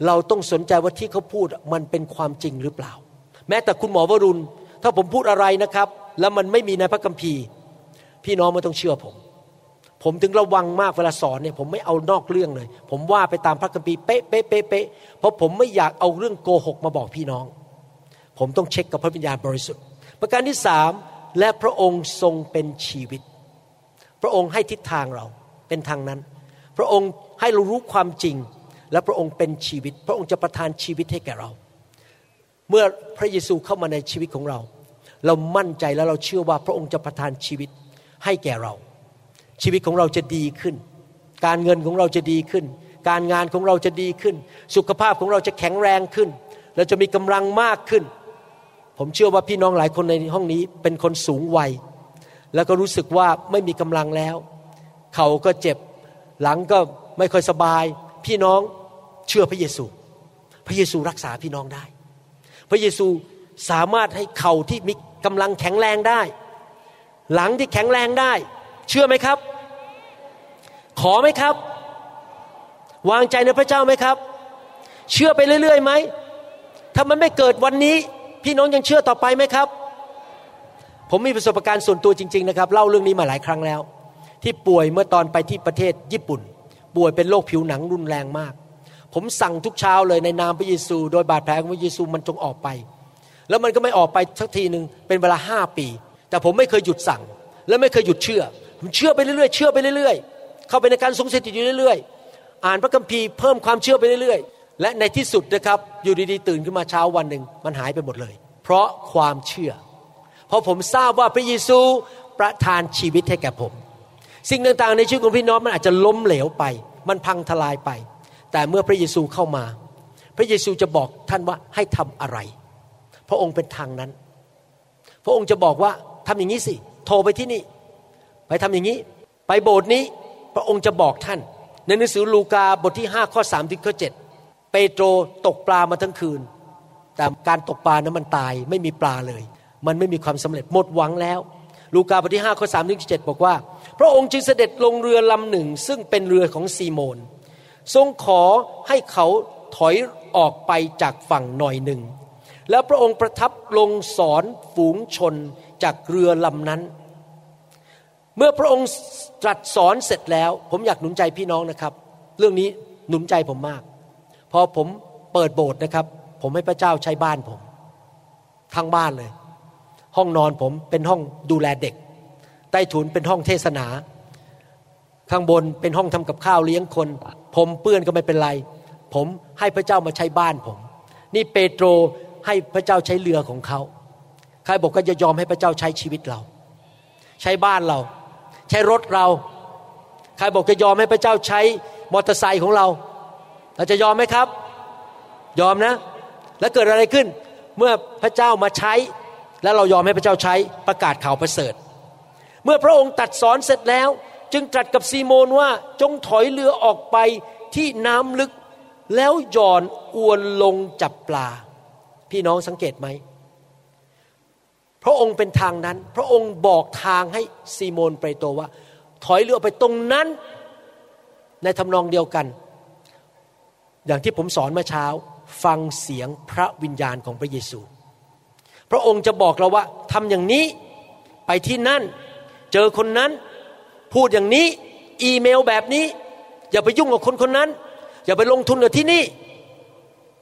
เราต้องสนใจว่าที่เขาพูดมันเป็นความจริงหรือเปล่า แม้แต่คุณหมอวรุณ ถ้าผมพูดอะไรนะครับ แล้วมันไม่มีในพระคัมภีร์ พี่น้องไม่ต้องเชื่อผม ผมถึงระวังมากเวลาสอนเนี่ยผมไม่เอานอกเรื่องเลย ผมว่าไปตามพระคัมภีร์เป๊ะเป๊ะเป๊ะเป๊ะเพราะผมไม่อยากเอาเรื่องโกหกมาบอกพี่น้อง ผมต้องเช็คกับพระวิญญาณบริสุทธิ์ ประการที่สามและพระองค์ทรงเป็นชีวิต พระองค์ให้ทิศทางเราเป็นทางนั้น พระองค์ให้เรารู้ความจริง และพระองค์เป็นชีวิต พระองค์จะประทานชีวิตให้แก่เรา เมื่อพระเยซูเข้ามาในชีวิตของเรา เรามั่นใจและเราเชื่อว่าพระองค์จะประทานชีวิตให้แก่เรา ชีวิตของเราจะดีขึ้น การเงินของเราจะดีขึ้น การงานของเราจะดีขึ้น สุขภาพของเราจะแข็งแรงขึ้น เราจะมีกำลังมากขึ้น ผมเชื่อว่าพี่น้องหลายคนในห้องนี้เป็นคนสูงวัย แล้วก็รู้สึกว่าไม่มีกำลังแล้ว เขาก็เจ็บหลังก็ไม่ค่อยสบาย พี่น้องเชื่อพระเยซู พระเยซูรักษาพี่น้องได้ พระเยซูสามารถให้เข่าที่มีกำลังแข็งแรงได้ หลังที่แข็งแรงได้ เชื่อไหมครับ ขอไหมครับ วางใจในพระเจ้าไหมครับ เชื่อไปเรื่อยๆไหมถ้ามันไม่เกิดวันนี้ พี่น้องยังเชื่อต่อไปไหมครับ ผมมีประสบการณ์ส่วนตัวจริง ๆ นะครับ เล่าเรื่องนี้มาหลายครั้งแล้ว ที่ป่วยเมื่อตอนไปที่ประเทศญี่ปุ่น ป่วยเป็นโรคผิวหนังรุนแรงมาก ผมสั่งทุกเช้าเลยในนามพระเยซู โดยบาดแผลของพระเยซูมันจงออกไป แล้วมันก็ไม่ออกไปสักทีหนึ่งเป็นเวลาห้าปี แต่ผมไม่เคยหยุดสั่ง และไม่เคยหยุดเชื่อ ผมเชื่อไปเรื่อยๆเชื่อไปเรื่อยๆ เข้าไปในการทรงสถิตอยู่เรื่อยๆ อ่านพระคัมภีร์เพิ่มความเชื่อไปเรื่อยๆ และในที่สุดนะครับอยู่ดีๆตื่นขึ้นมาเช้าวันหนึ่งมันหายไปหมดเลย เพราะความเชื่อ เพราะผมทราบว่าพระเยซูประทานชีวิตให้แก่ผม สิ่งต่างๆ ในชีวิตของพี่น้องมันอาจจะล้มเหลวไป มันพังทลายไป แต่เมื่อพระเยซูเข้ามา พระเยซูจะบอกท่านว่าให้ทำอะไร พระองค์เป็นทางนั้น พระองค์จะบอกว่าทำอย่างนี้สิ โทรไปที่นี่ ไปทำอย่างนี้ ไปโบสถ์นี้ พระองค์จะบอกท่าน ในหนังสือลูกาบทที่5ข้อ3ถึงข้อ7 เปโตรตกปลามาทั้งคืน แต่การตกปลานั้นมันตายไม่มีปลาเลย มันไม่มีความสำเร็จหมดหวังแล้ว ลูกาบทที่5ข้อ3ถึง7บอกว่า พระองค์จึงเสด็จลงเรือลำหนึ่ง ซึ่งเป็นเรือของซีโมน ทรงขอให้เขาถอยออกไปจากฝั่งหน่อยหนึ่ง แล้วพระองค์ประทับลงสอนฝูงชนจากเรือลำนั้น เมื่อพระองค์ตรัสสอนเสร็จแล้ว ผมอยากหนุนใจพี่น้องนะครับ เรื่องนี้หนุนใจผมมาก อผมเปิดโบสถ์นะครับ ผมให้พระเจ้าใช้บ้านผมทั้งบ้านเลย ห้องนอนผมเป็นห้องดูแลเด็ก ใต้ถุนเป็นห้องเทศนา ข้างบนเป็นห้องทำกับข้าวเลี้ยงคน ผมเปื้อนก็ไม่เป็นไร ผมให้พระเจ้ามาใช้บ้านผม นี่เปโตรให้พระเจ้าใช้เรือของเขาใครบอกก็จะยอมให้พระเจ้าใช้ชีวิตเรา ใช้บ้านเรา ใช้รถเรา ใครบอกจะยอมให้พระเจ้าใช้มอเตอร์ไซค์ของเรา เราจะยอมไหมครับ ยอมนะ แล้วเกิดอะไรขึ้น เมื่อพระเจ้ามาใช้ แล้วเรายอมให้พระเจ้าใช้ประกาศข่าวประเสริฐ เมื่อพระองค์ตัดสอนเสร็จแล้ว จึงตรัสกับซีโมนว่าจงถอยเรือออกไปที่น้ำลึก แล้วหย่อนอวนลงจับปลา พี่น้องสังเกตไหมพระองค์เป็นทางนั้น พระองค์บอกทางให้ซีโมนเปโตรว่า ถอยเรือไปตรงนั้น ในทำนองเดียวกัน อย่างที่ผมสอนเมื่อเช้า ฟังเสียงพระวิญญาณของพระเยซู พระองค์จะบอกเราว่าทำอย่างนี้ไปที่นั่น เจอคนนั้น พูดอย่างนี้อีเมลแบบนี้ อย่าไปยุ่งกับคนคนนั้น อย่าไปลงทุนกับที่นี่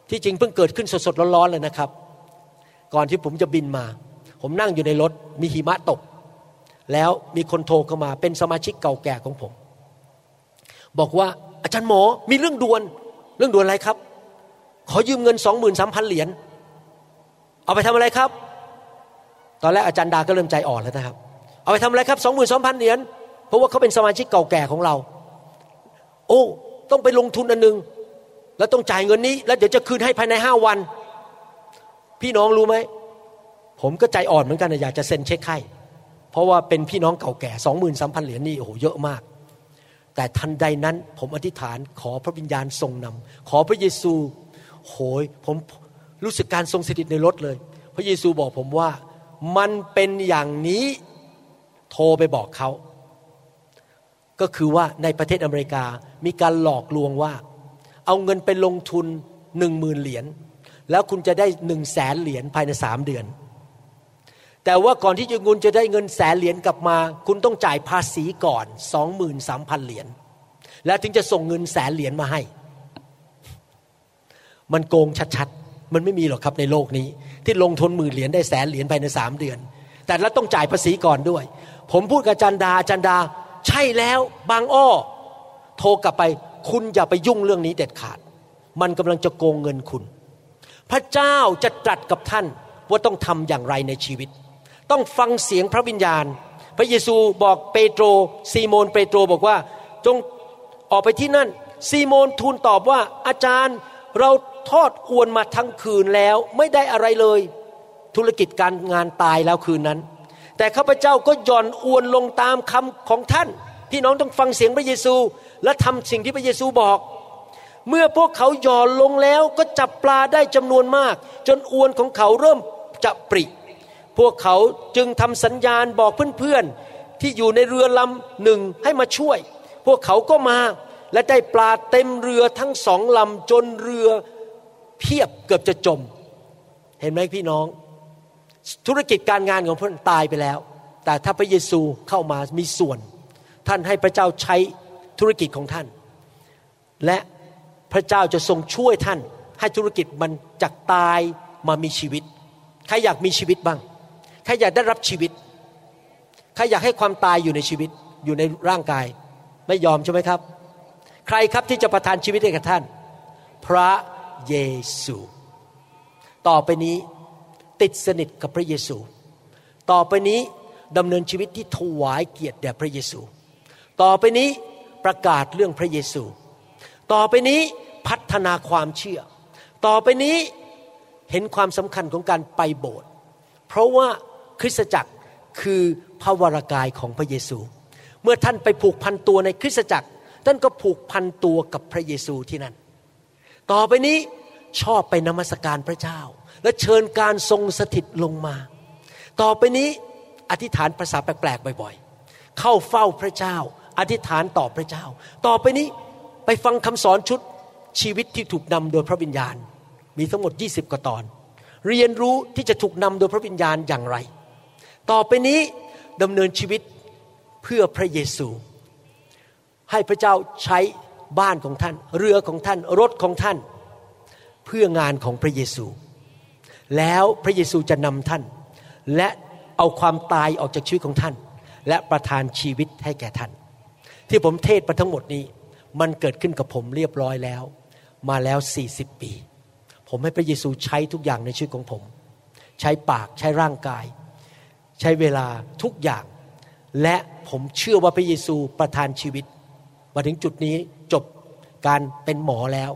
ที่จริงเพิ่งเกิดขึ้นสดๆร้อนๆเลยนะครับ ก่อนที่ผมจะบินมา ผมนั่งอยู่ในรถมีหิมะตก แล้วมีคนโทรเข้ามาเป็นสมาชิกเก่าแก่ของผม บอกว่าอาจารย์หมอมีเรื่องด่วน เรื่องด่วนอะไรครับ ขอยืมเงินสองหมื่นสามพันเหรียญเอาไปทำอะไรครับ ตอนแรกอาจารย์ดาก็เริ่มใจอ่อนแล้วนะครับ เอาไปทำอะไรครับสองหมื่นสองพันเหรียญเพราะว่าเขาเป็นสมาชิกเก่าแก่ของเรา โอ้ ต้องไปลงทุนอันหนึ่งแล้วต้องจ่ายเงินนี้ แล้วเดี๋ยวจะคืนให้ภายในห้าวัน พี่น้องรู้ไหมผมก็ใจอ่อนเหมือนกันนะอยากจะเซ็นเช็คให้เพราะว่าเป็นพี่น้องเก่าแก่สองหมื่นสามพันเหรียญนี่โอ้โหเยอะมาก แต่ทันใดนั้นผมอธิษฐานขอพระวิญญาณทรงนำขอพระเยซูโหยผมรู้สึกการทรงสถิตในรถเลย พระเยซูบอกผมว่ามันเป็นอย่างนี้โทรไปบอกเขา ก็คือว่าในประเทศอเมริกามีการหลอกลวงว่า เอาเงินไปลงทุนหนึ่งหมื่นเหรียญแล้วคุณจะได้หนึ่งแสนเหรียญภายในสามเดือน แต่ว่าก่อนที่จะเงินจะได้เงินแสนเหรียญกลับมา คุณต้องจ่ายภาษีก่อนสองหมื่นสามพันเหรียญแล้วถึงจะส่งเงินแสนเหรียญมาให้ มันโกงชัดๆ มันไม่มีหรอกครับในโลกนี้ ที่ลงทุนหมื่นเหรียญได้แสนเหรียญภายในสามเดือน แต่แล้วต้องจ่ายภาษีก่อนด้วย ผมพูดกับจันดาอาจันดา ใช่แล้วบางอ้อ โทรกลับไปคุณอย่าไปยุ่งเรื่องนี้เด็ดขาด มันกำลังจะโกงเงินคุณ พระเจ้าจะตรัสกับท่านว่าต้องทำอย่างไรในชีวิต ต้องฟังเสียงพระวิญญาณ พระเยซูบอกเปโตรซีโมนเปโตรบอกว่าจงออกไปที่นั่น ซีโมนทูลตอบว่าอาจารย์เราทอดอวนมาทั้งคืนแล้วไม่ได้อะไรเลย ธุรกิจการงานตายแล้วคืนนั้น แต่ข้าพเจ้าก็หย่อนอวนลงตามคำของท่าน พี่น้องต้องฟังเสียงพระเยซู และทำสิ่งที่พระเยซูบอก เมื่อพวกเขาย่อนลงแล้วก็จับปลาได้จำนวนมาก จนอวนของเขาเริ่มจะปริ พวกเขาจึงทำสัญญาณบอกเพื่อนๆ ที่อยู่ในเรือลำหนึ่งให้มาช่วย พวกเขาก็มาและได้ปลาเต็มเรือทั้งสองลำจนเรือเพียบเกือบจะจม เห็นไหมพี่น้อง ธุรกิจการงานของพวกตายไปแล้ว แต่ถ้าพระเยซูเข้ามามีส่วน ท่านให้พระเจ้าใช้ธุรกิจของท่าน และพระเจ้าจะทรงช่วยท่าน ให้ธุรกิจมันจากตายมามีชีวิต ใครอยากมีชีวิตบ้าง ใครอยากได้รับชีวิต ใครอยากให้ความตายอยู่ในชีวิตอยู่ในร่างกาย ไม่ยอมใช่ไหมครับ ใครครับที่จะประทานชีวิตให้กับท่าน พระเยซู ต่อไปนี้ติดสนิทกับพระเยซู ต่อไปนี้ดำเนินชีวิตที่ถวายเกียรติแด่พระเยซู ต่อไปนี้ประกาศเรื่องพระเยซู ต่อไปนี้พัฒนาความเชื่อ ต่อไปนี้เห็นความสำคัญของการไปโบสถ์เพราะว่า คริสตจักรคือพระวรากายของพระเยซู เมื่อท่านไปผูกพันตัวในคริสตจักร ท่านก็ผูกพันตัวกับพระเยซูที่นั่น ต่อไปนี้ชอบไปนมัสการพระเจ้า และเชิญการทรงสถิตลงมา ต่อไปนี้อธิษฐานภาษาแปลกๆบ่อยๆ เข้าเฝ้าพระเจ้า อธิษฐานต่อพระเจ้า ต่อไปนี้ไปฟังคำสอนชุดชีวิตที่ถูกนำโดยพระวิญญาณ มีทั้งหมด 20 กว่าตอน เรียนรู้ที่จะถูกนำโดยพระวิญญาณอย่างไร ต่อไปนี้ดำเนินชีวิตเพื่อพระเยซู ให้พระเจ้าใช้บ้านของท่าน เรือของท่านรถของท่าน เพื่องานของพระเยซู แล้วพระเยซูจะนำท่าน และเอาความตายออกจากชีวิตของท่าน และประทานชีวิตให้แก่ท่าน ที่ผมเทศมาทั้งหมดนี้ มันเกิดขึ้นกับผมเรียบร้อยแล้ว มาแล้ว 40 ปี ผมให้พระเยซูใช้ทุกอย่างในชีวิตของผม ใช้ปากใช้ร่างกาย ใช้เวลาทุกอย่าง และผมเชื่อว่าพระเยซูประทานชีวิต มาถึงจุดนี้จบการเป็นหมอแล้ว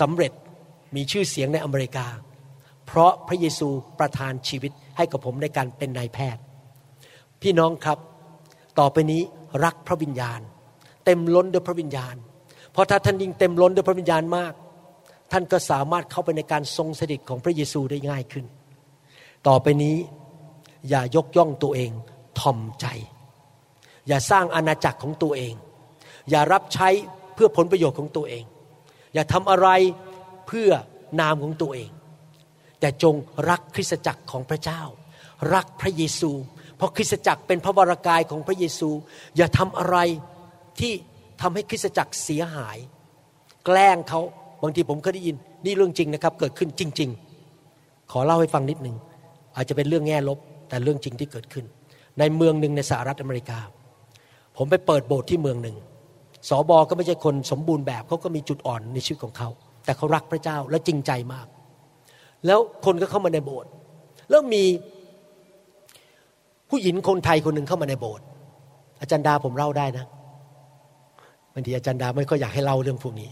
สำเร็จมีชื่อเสียงในอเมริกา เพราะพระเยซูประทานชีวิตให้กับผมในการเป็นนายแพทย์ พี่น้องครับ ต่อไปนี้รักพระวิญญาณ เต็มล้นด้วยพระวิญญาณ เพราะถ้าท่านยิ่งเต็มล้นด้วยพระวิญญาณมาก ท่านก็สามารถเข้าไปในการทรงสถิตของพระเยซูได้ง่ายขึ้น ต่อไปนี้ อย่ายกย่องตัวเองทอมใจ อย่าสร้างอาณาจักรของตัวเอง อย่ารับใช้เพื่อผลประโยชน์ของตัวเอง อย่าทำอะไรเพื่อนามของตัวเอง แต่จงรักคริสตจักรของพระเจ้า รักพระเยซู เพราะคริสตจักรเป็นพระวรากายของพระเยซู อย่าทำอะไรที่ทำให้คริสตจักรเสียหาย แกล้งเขาบางทีผมเคยได้ยินนี่เรื่องจริงนะครับ เกิดขึ้นจริง ๆ ขอเล่าให้ฟังนิดหนึ่งอาจจะเป็นเรื่องแง่ลบ แต่เรื่องจริงที่เกิดขึ้น ในเมืองหนึ่งในสหรัฐอเมริกา ผมไปเปิดโบสถ์ที่เมืองหนึ่งสอบอก็ไม่ใช่คนสมบูรณ์แบบเขาก็มีจุดอ่อนในชีวิตของเขา แต่เขารักพระเจ้าและจริงใจมาก แล้วคนก็เข้ามาในโบสถ์แล้วมีผู้หญิงคนไทยคนหนึ่งเข้ามาในโบสถ์อาจารย์ดาผมเล่าได้นะบางทีอาจารย์ดาไม่ค่อยอยากให้เล่าเรื่องพวกนี้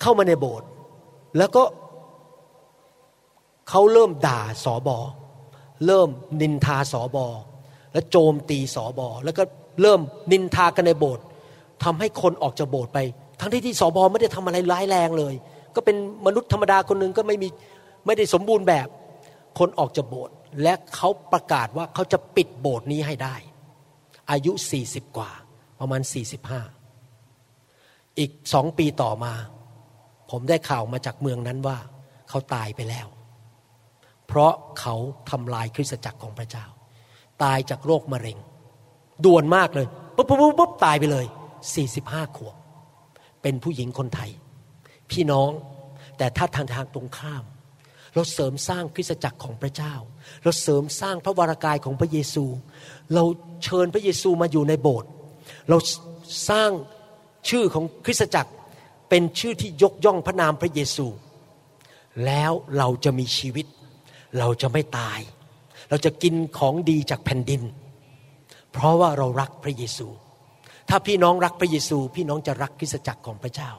เข้ามาในโบสถ์แล้วก็เขาเริ่มด่าสอบอ เริ่มนินทาสอบอ แล้วโจมตีสอบอ แล้วก็เริ่มนินทากันในโบสถ์ทำให้คนออกจากโบสถ์ไป ทั้งที่ที่สอบอไม่ได้ทำอะไรร้ายแรงเลย ก็เป็นมนุษย์ธรรมดาคนหนึ่งก็ไม่มีไม่ได้สมบูรณ์แบบ คนออกจากโบสถ์และเขาประกาศว่าเขาจะปิดโบสถ์นี้ให้ได้ อายุ 40 กว่า ประมาณ 45 อีกสองปีต่อมา ผมได้ข่าวมาจากเมืองนั้นว่า เขาตายไปแล้ว เพราะเขาทำลายคริสตจักรของพระเจ้า ตายจากโรคมะเร็ง ด่วนมากเลยปุ๊บปุ๊บปุ๊บปุ๊บตายไปเลย 45 ขวบ เป็นผู้หญิงคนไทย พี่น้องแต่ถ้าทางทางตรงข้าม เราเสริมสร้างคริสตจักรของพระเจ้า เราเสริมสร้างพระวรากายของพระเยซู เราเชิญพระเยซูมาอยู่ในโบสถ์เราสร้างชื่อของคริสตจักรเป็นชื่อที่ยกย่องพระนามพระเยซู แล้วเราจะมีชีวิต เราจะไม่ตาย เราจะกินของดีจากแผ่นดิน เพราะว่าเรารักพระเยซู ถ้าพี่น้องรักพระเยซู พี่น้องจะรักคริสตจักรของพระเจ้า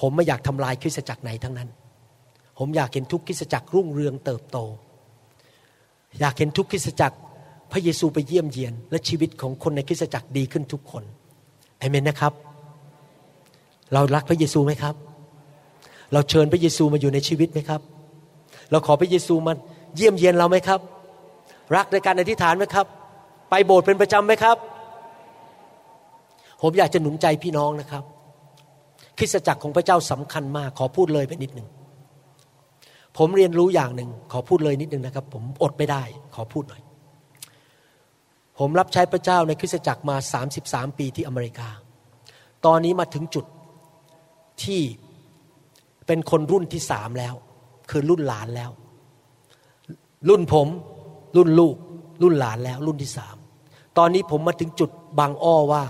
ผมไม่อยากทำลายคริสตจักรไหนทั้งนั้น ผมอยากเห็นทุกคริสตจักรรุ่งเรืองเติบโต อยากเห็นทุกคริสตจักรพระเยซูไปเยี่ยมเยียน และชีวิตของคนในคริสตจักรดีขึ้นทุกคนเอเมนนะครับ เรารักพระเยซูไหมครับ เราเชิญพระเยซูมาอยู่ในชีวิตไหมครับ เราขอพระเยซูมาเยี่ยมเยียนเราไหมครับ รักในการอธิษฐานไหมครับ ไปโบสถ์เป็นประจำไหมครับ ผมอยากจะหนุนใจพี่น้องนะครับ คริสตจักรของพระเจ้าสำคัญมาก ขอพูดเลยไปนิดหนึ่งผมเรียนรู้อย่างหนึ่งขอพูดเลยนิดหนึ่งนะครับ ผมอดไม่ได้ ขอพูดหน่อย ผมรับใช้พระเจ้าในคริสตจักรมา 33 ปีที่อเมริกา ตอนนี้มาถึงจุดที่เป็นคนรุ่นที่สามแล้ว คือรุ่นหลานแล้ว รุ่นผม รุ่นลูก รุ่นหลานแล้ว รุ่นที่สามตอนนี้ผมมาถึงจุดบางอ้อว่า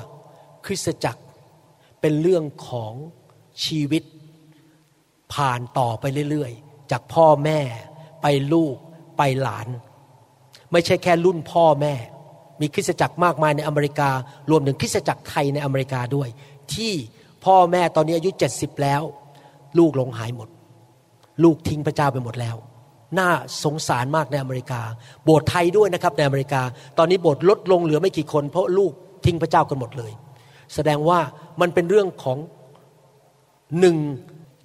คริสตจักรเป็นเรื่องของชีวิต ผ่านต่อไปเรื่อยๆ จากพ่อแม่ไปลูกไปหลาน ไม่ใช่แค่รุ่นพ่อแม่ มีคริสตจักรมากมายในอเมริกา รวมถึงคริสตจักรไทยในอเมริกาด้วย ที่พ่อแม่ตอนนี้อายุเจ็ดสิบแล้ว ลูกหลงหายหมด ลูกทิ้งพระเจ้าไปหมดแล้วน่าสงสารมากในอเมริกา โบสถ์ไทยด้วยนะครับในอเมริกา ตอนนี้โบสถ์ลดลงเหลือไม่กี่คน เพราะลูกทิ้งพระเจ้ากันหมดเลย แสดงว่ามันเป็นเรื่องของหนึ่ง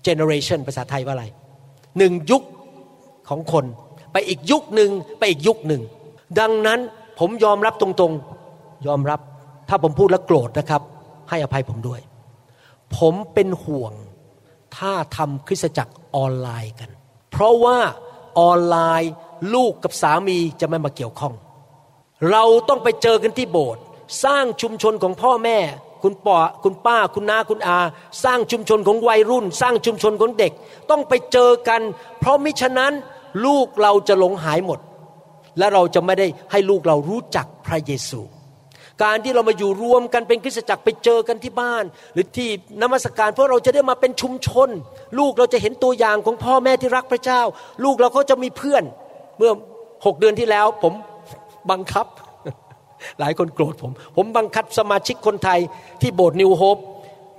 เจเนอเรชันภาษาไทยว่าอะไรหนึ่งยุคของคน ไปอีกยุคหนึ่งไปอีกยุคหนึ่ง ดังนั้นผมยอมรับตรงๆยอมรับ ถ้าผมพูดแล้วโกรธนะครับ ให้อภัยผมด้วย ผมเป็นห่วง ถ้าทำคริสตจักรออนไลน์กัน เพราะว่าออนไลน์ลูกกับสามีจะไม่มาเกี่ยวข้อง เราต้องไปเจอกันที่โบสถ์สร้างชุมชนของพ่อแม่ คุณป่อคุณป้าคุณนาคุณอา สร้างชุมชนของวัยรุ่น สร้างชุมชนของเด็ก ต้องไปเจอกัน เพราะมิฉะนั้นลูกเราจะหลงหายหมด และเราจะไม่ได้ให้ลูกเรารู้จักพระเยซู การที่เรามาอยู่รวมกันเป็นคริสตจักรไปเจอกันที่บ้าน หรือที่นมัสการเพราะเราจะได้มาเป็นชุมชน ลูกเราจะเห็นตัวอย่างของพ่อแม่ที่รักพระเจ้า ลูกเราก็จะมีเพื่อน เมื่อหกเดือนที่แล้วผมบังคับ หลายคนโกรธผม ผมบังคับสมาชิกคนไทยที่โบสถ์นิวโฮป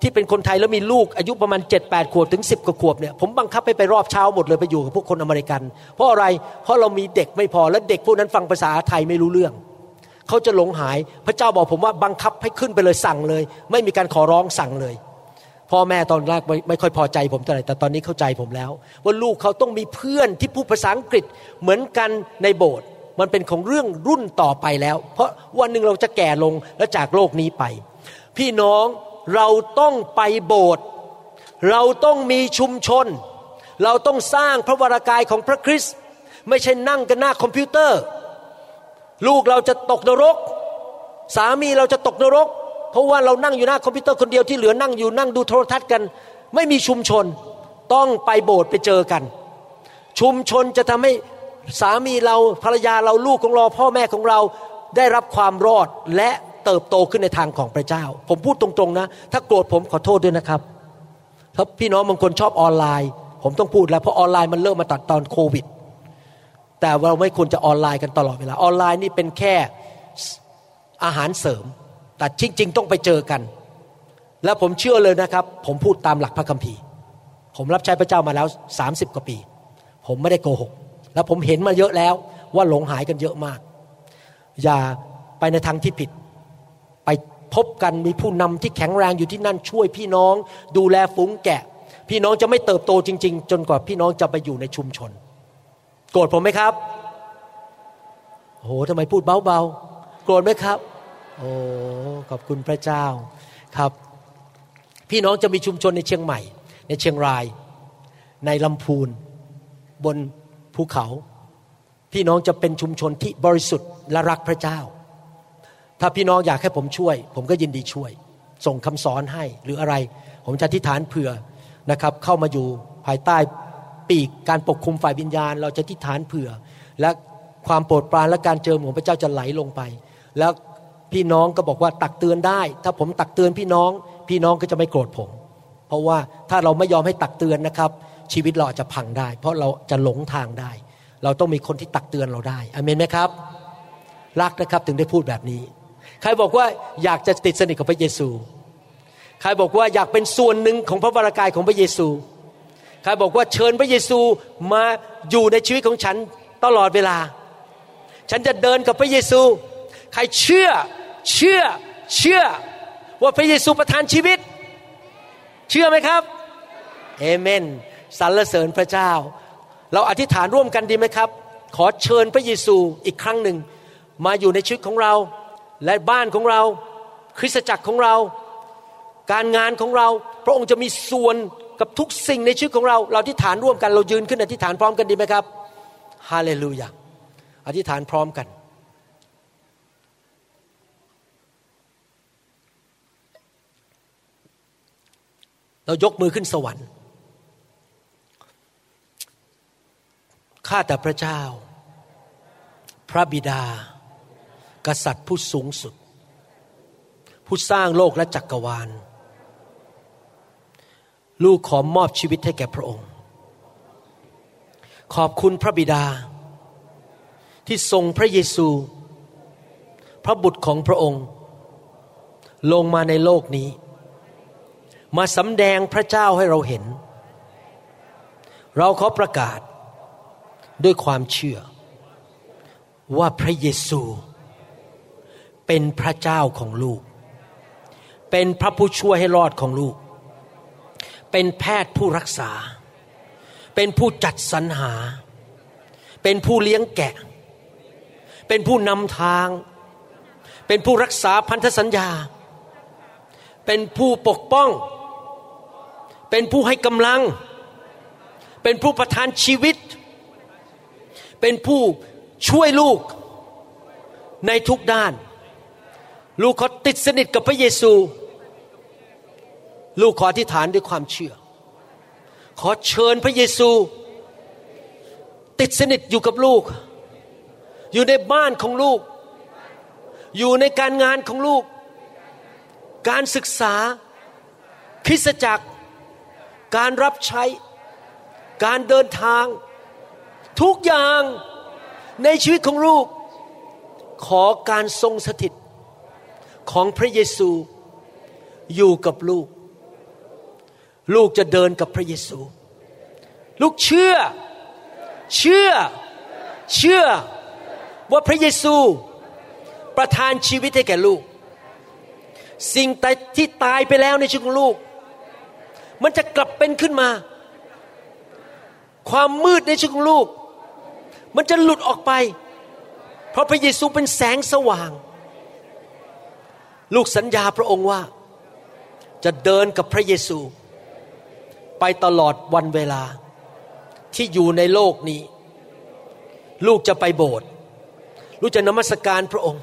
ที่เป็นคนไทยแล้วมีลูกอายุประมาณ 7 8 ขวบถึง 10กว่าขวบเนี่ยผมบังคับให้ไปรอบเช้าหมดเลยไปอยู่กับพวกคนอเมริกัน เพราะอะไรเพราะเรามีเด็กไม่พอและเด็กพวกนั้นฟังภาษาไทยไม่รู้เรื่อง เขาจะหลงหาย พระเจ้าบอกผมว่าบังคับให้ขึ้นไปเลยสั่งเลย ไม่มีการขอร้องสั่งเลย พ่อแม่ตอนแรกไม่ไม่ค่อยพอใจผมเท่าไหร่แต่ตอนนี้เข้าใจผมแล้ว ว่าลูกเขาต้องมีเพื่อนที่พูดภาษาอังกฤษเหมือนกันในโบสถ์มันเป็นของเรื่องรุ่นต่อไปแล้ว เพราะวันหนึ่งเราจะแก่ลงและจากโลกนี้ไป พี่น้องเราต้องไปโบสถ์เราต้องมีชุมชน เราต้องสร้างพระวรากายของพระคริสต์ไม่ใช่นั่งกันหน้าคอมพิวเตอร์ ลูกเราจะตกนรก สามีเราจะตกนรก เพราะว่าเรานั่งอยู่หน้าคอมพิวเตอร์คนเดียวที่เหลือนั่งอยู่นั่งดูโทรทัศน์กัน ไม่มีชุมชนต้องไปโบสถ์ไปเจอกัน ชุมชนจะทำให้สามีเราภรรยาเราลูกของเราพ่อแม่ของเราได้รับความรอดและเติบโตขึ้นในทางของพระเจ้า ผมพูดตรงๆนะ ถ้าโกรธผมขอโทษด้วยนะครับถ้าพี่น้องบางคนชอบออนไลน์ ผมต้องพูดแล้วเพราะออนไลน์มันเริ่มมาตัดตอนโควิด แต่เราไม่ควรจะออนไลน์กันตลอดเวลาออนไลน์นี่เป็นแค่อาหารเสริม แต่จริง ๆ ต้องไปเจอกัน และผมเชื่อเลยนะครับ ผมพูดตามหลักพระคัมภีร์ ผมรับใช้พระเจ้ามาแล้ว 30 กว่าปี ผมไม่ได้โกหก แล้วผมเห็นมาเยอะแล้วว่าหลงหายกันเยอะมาก อย่าไปในทางที่ผิด ไปพบกันมีผู้นำที่แข็งแรงอยู่ที่นั่นช่วยพี่น้องดูแลฝูงแกะ พี่น้องจะไม่เติบโตจริง ๆ จนกว่าพี่น้องจะไปอยู่ในชุมชน โกรธผมไหมครับ โอ้โหทำไมพูดเบาๆ โกรธไหมครับ โอ้ขอบคุณพระเจ้าครับ พี่น้องจะมีชุมชนในเชียงใหม่ ในเชียงราย ในลำพูน บนภูเขา พี่น้องจะเป็นชุมชนที่บริสุทธิ์และรักพระเจ้า ถ้าพี่น้องอยากให้ผมช่วย ผมก็ยินดีช่วย ส่งคำสอนให้หรืออะไร ผมจะอธิษฐานเผื่อนะครับ เข้ามาอยู่ภายใต้ ปีก การปกคุมฝ่ายวิญญาณ เราจะอธิษฐานเผื่อ และความโปรดปรานและการเจิมของพระเจ้าจะไหลลงไป แล้วพี่น้องก็บอกว่าตักเตือนได้ ถ้าผมตักเตือนพี่น้อง พี่น้องก็จะไม่โกรธผม เพราะว่าถ้าเราไม่ยอมให้ตักเตือนนะครับ ชีวิตเราอาจจะพังได้ เพราะเราจะหลงทางได้ เราต้องมีคนที่ตักเตือนเราได้อเมนไหมครับ รักนะครับถึงได้พูดแบบนี้ ใครบอกว่าอยากจะติดสนิทกับพระเยซู ใครบอกว่าอยากเป็นส่วนหนึ่งของพระวรากายของพระเยซู ใครบอกว่าเชิญพระเยซูมาอยู่ในชีวิตของฉันตลอดเวลา ฉันจะเดินกับพระเยซู ใครเชื่อเชื่อเชื่อว่าพระเยซูประทานชีวิต เชื่อไหมครับเอเมนสรรเสริญพระเจ้า เราอธิษฐานร่วมกันดีไหมครับ ขอเชิญพระเยซูอีกครั้งหนึ่ง มาอยู่ในชีวิตของเรา และบ้านของเรา คริสตจักรของเรา การงานของเรา พระองค์จะมีส่วน กับทุกสิ่งในชีวิตของเรา เราอธิษฐานร่วมกันเรายืนขึ้นอธิษฐานพร้อมกันดีไหมครับฮาเลลูยาอธิษฐานพร้อมกันเรายกมือขึ้นสวรรค์ ข้าแต่พระเจ้า พระบิดา กษัตริย์ผู้สูงสุด ผู้สร้างโลกและจักรวาล ลูกขอมอบชีวิตให้แก่พระองค์ ขอบคุณพระบิดา ที่ทรงพระเยซู พระบุตรของพระองค์ ลงมาในโลกนี้ มาสำแดงพระเจ้าให้เราเห็น เราขอประกาศด้วยความเชื่อ ว่าพระเยซู เป็นพระเจ้าของลูก เป็นพระผู้ช่วยให้รอดของลูก เป็นแพทย์ผู้รักษา เป็นผู้จัดสรรหา เป็นผู้เลี้ยงแกะ เป็นผู้นำทาง เป็นผู้รักษาพันธสัญญา เป็นผู้ปกป้อง เป็นผู้ให้กำลัง เป็นผู้ประทานชีวิต เป็นผู้ช่วยลูกในทุกด้าน ลูกเขอติดสนิทกับพระเยซู ลูกขออธิษฐานด้วยความเชื่อ ขอเชิญพระเยซู ติดสนิทอยู่กับลูก อยู่ในบ้านของลูก อยู่ในการงานของลูก การศึกษาคริสจักร การรับใช้ การเดินทาง ทุกอย่างในชีวิตของลูก ขอการทรงสถิตของพระเยซูอยู่กับลูก ลูกจะเดินกับพระเยซู ลูกเชื่อ เชื่อ เชื่อว่าพระเยซูประทานชีวิตให้แก่ลูก สิ่งที่ตายไปแล้วในชีวิตของลูก มันจะกลับเป็นขึ้นมา ความมืดในชีวิตของลูก มันจะหลุดออกไป เพราะพระเยซูเป็นแสงสว่าง ลูกสัญญาพระองค์ว่า จะเดินกับพระเยซู ไปตลอดวันเวลา ที่อยู่ในโลกนี้ ลูกจะไปโบสถ์ลูกจะนมัสการพระองค์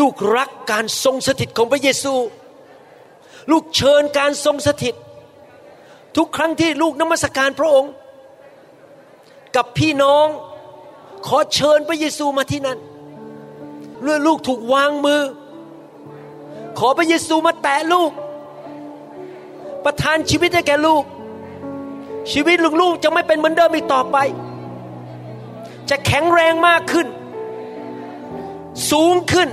ลูกรักการทรงสถิตของพระเยซู ลูกเชิญการทรงสถิต ทุกครั้งที่ลูกนมัสการพระองค์ กับพี่น้องขอเชิญพระเยซูมาที่นั่นเมื่อลูกถูกวางมือ ขอพระเยซูมาแตะลูก ประทานชีวิตให้แก่ลูก ชีวิตลูกๆจะไม่เป็นเหมือนเดิมอีกต่อไป จะแข็งแรงมากขึ้น สูงขึ้น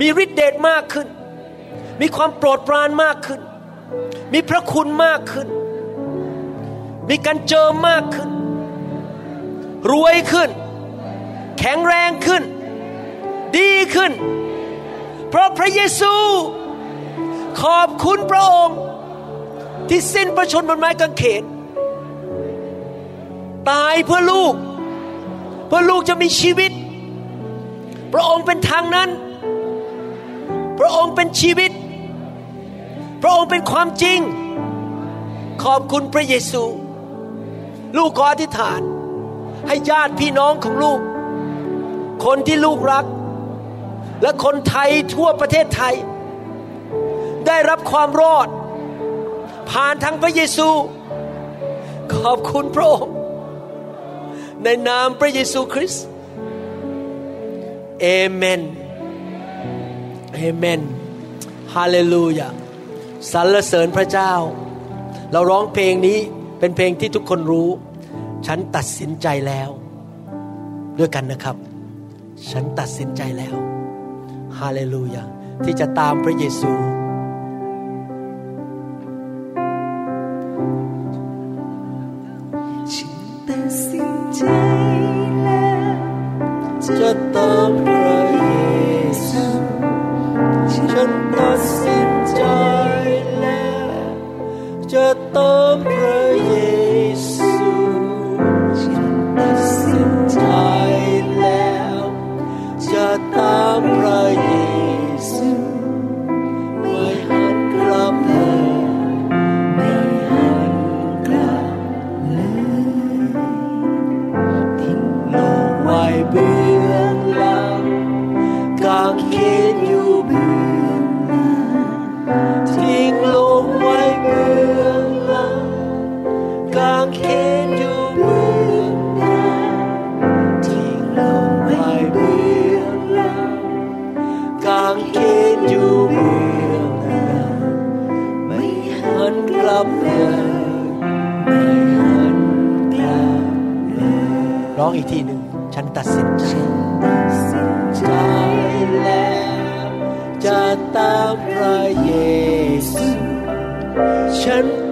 มีฤทธิเดชมากขึ้น มีความโปรดปรานมากขึ้น มีพระคุณมากขึ้น มีการเจอมากขึ้น รวยขึ้น แข็งแรงขึ้น ดีขึ้น เพราะพระเยซูขอบคุณพระองค์ ที่สิ้นประชนบนไม้กางเขน ตายเพื่อลูก เพื่อลูกจะมีชีวิต พระองค์เป็นทางนั้น พระองค์เป็นชีวิต พระองค์เป็นความจริง ขอบคุณพระเยซู ลูกขออธิษฐาน ให้ญาติพี่น้องของลูก คนที่ลูกรัก และคนไทยทั่วประเทศไทย ได้รับความรอด ผ่านทางพระเยซู ขอบคุณพระองค์ในนามพระเยซูคริสต์เอเมนเอเมนฮาเลลูยาสรรเสริญพระเจ้า เราร้องเพลงนี้เป็นเพลงที่ทุกคนรู้ ฉันตัดสินใจแล้ว ด้วยกันนะครับ ฉันตัดสินใจแล้วฮาเลลูยาที่จะตามพระเยซู ตามพระเยซูฉันตัดสินใจแล้วจะตามพระเย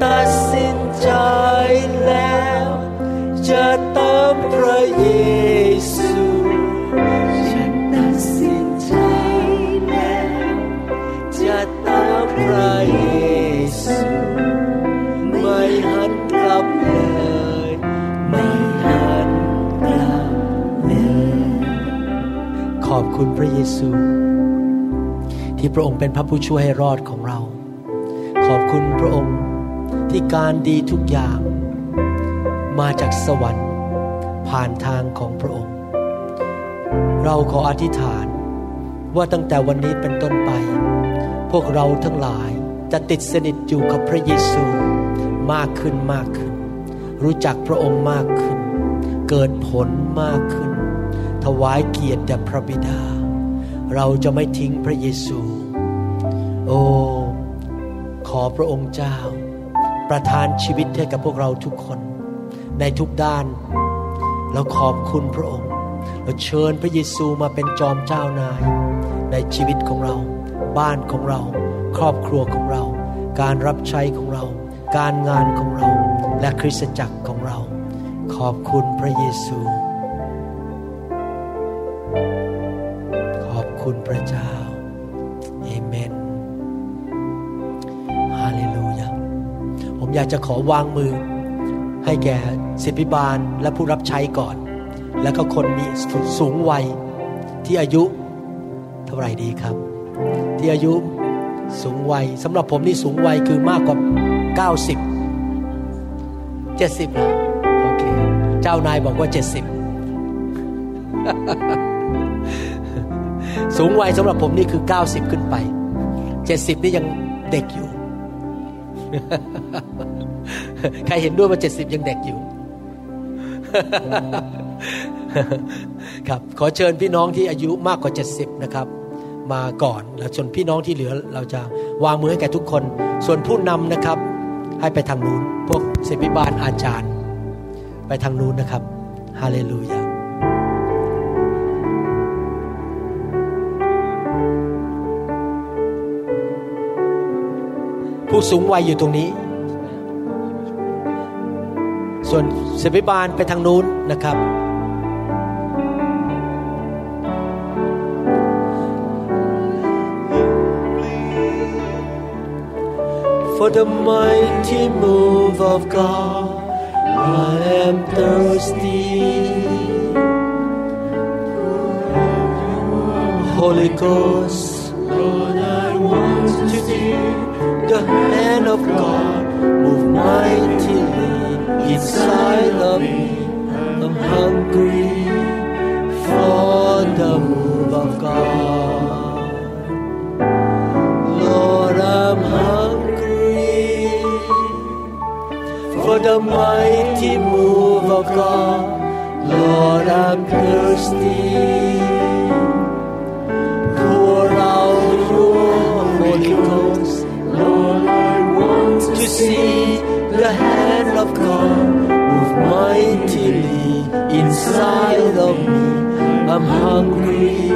ตัดสินใจแล้ว จะตามพระเยซูฉันตัดสินใจแล้ว จะตามพระเยซูไม่หันกลับเลยไม่หันกลับเลยขอบคุณพระเยซู ที่พระองค์เป็นพระผู้ช่วยให้รอดของ การดีทุกอย่าง มาจากสวรรค์ ผ่านทางของพระองค์ เราขออธิษฐานว่าตั้งแต่วันนี้เป็นต้นไป พวกเราทั้งหลายจะติดสนิทอยู่กับพระเยซูมากขึ้นมากขึ้น รู้จักพระองค์มากขึ้น เกิดผลมากขึ้น ถวายเกียรติแด่พระบิดา เราจะไม่ทิ้งพระเยซู โอ้ขอพระองค์เจ้า ประทานชีวิตให้กับพวกเราทุกคน ในทุกด้าน เราขอบคุณพระองค์ เราเชิญพระเยซูมาเป็นจอมเจ้านาย ในชีวิตของเรา บ้านของเรา ครอบครัวของเรา การรับใช้ของเรา การงานของเรา และคริสตจักรของเรา ขอบคุณพระเยซู ขอบคุณพระเจ้า อยากจะขอวางมือ ให้แก่ศิษย์พิบาลและผู้รับใช้ก่อน แล้วก็คนมีสูงวัยที่อายุเท่าไหร่ดีครับ ที่อายุสูงวัยสำหรับผมนี่สูงวัยคือมากกว่า 90 70แล้วโอเค เจ้านายบอกว่า 70 สูงวัยสำหรับผมนี่คือ 90 ขึ้นไป 70 นี่ยังเด็กอยู่ ใครเห็นด้วยว่า70ยังเด็กอยู่ ครับ ขอเชิญพี่น้องที่อายุมากกว่า70นะครับ มาก่อนแล้วส่วนพี่น้องที่เหลือเราจะวางมือให้แก่ทุกคน ส่วนผู้นำนะครับ ให้ไปทางนู้น พวกศิษย์พิบาลอาจารย์ ไปทางนู้นนะครับฮาเลลูยาผู้สูงวัยอยู่ตรงนี้ ส่วนศิษย์พิบาลไปทางนู้นนะครับ For the mighty move of God, I am thirsty. Holy Ghost, Lord, I want to see the hand of God move mightily inside of me. I'm hungry for the move of God. Lord, I'm hungry for the mighty move of God. Lord, I'm thirsty. See the hand of God move mightily inside of me. I'm hungry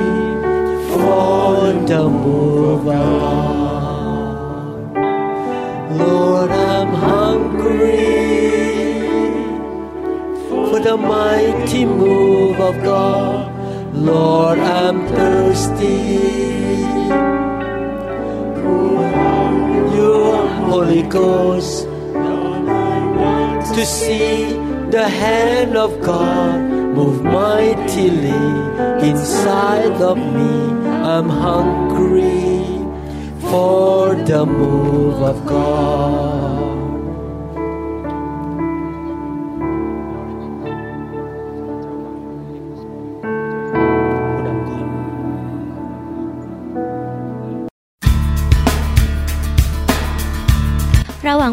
for the move of God. Lord, I'm hungry for the mighty move of God. Lord, I'm thirsty. Holy Ghost to see the hand of God move mightily inside of me. I'm hungry for the move of God.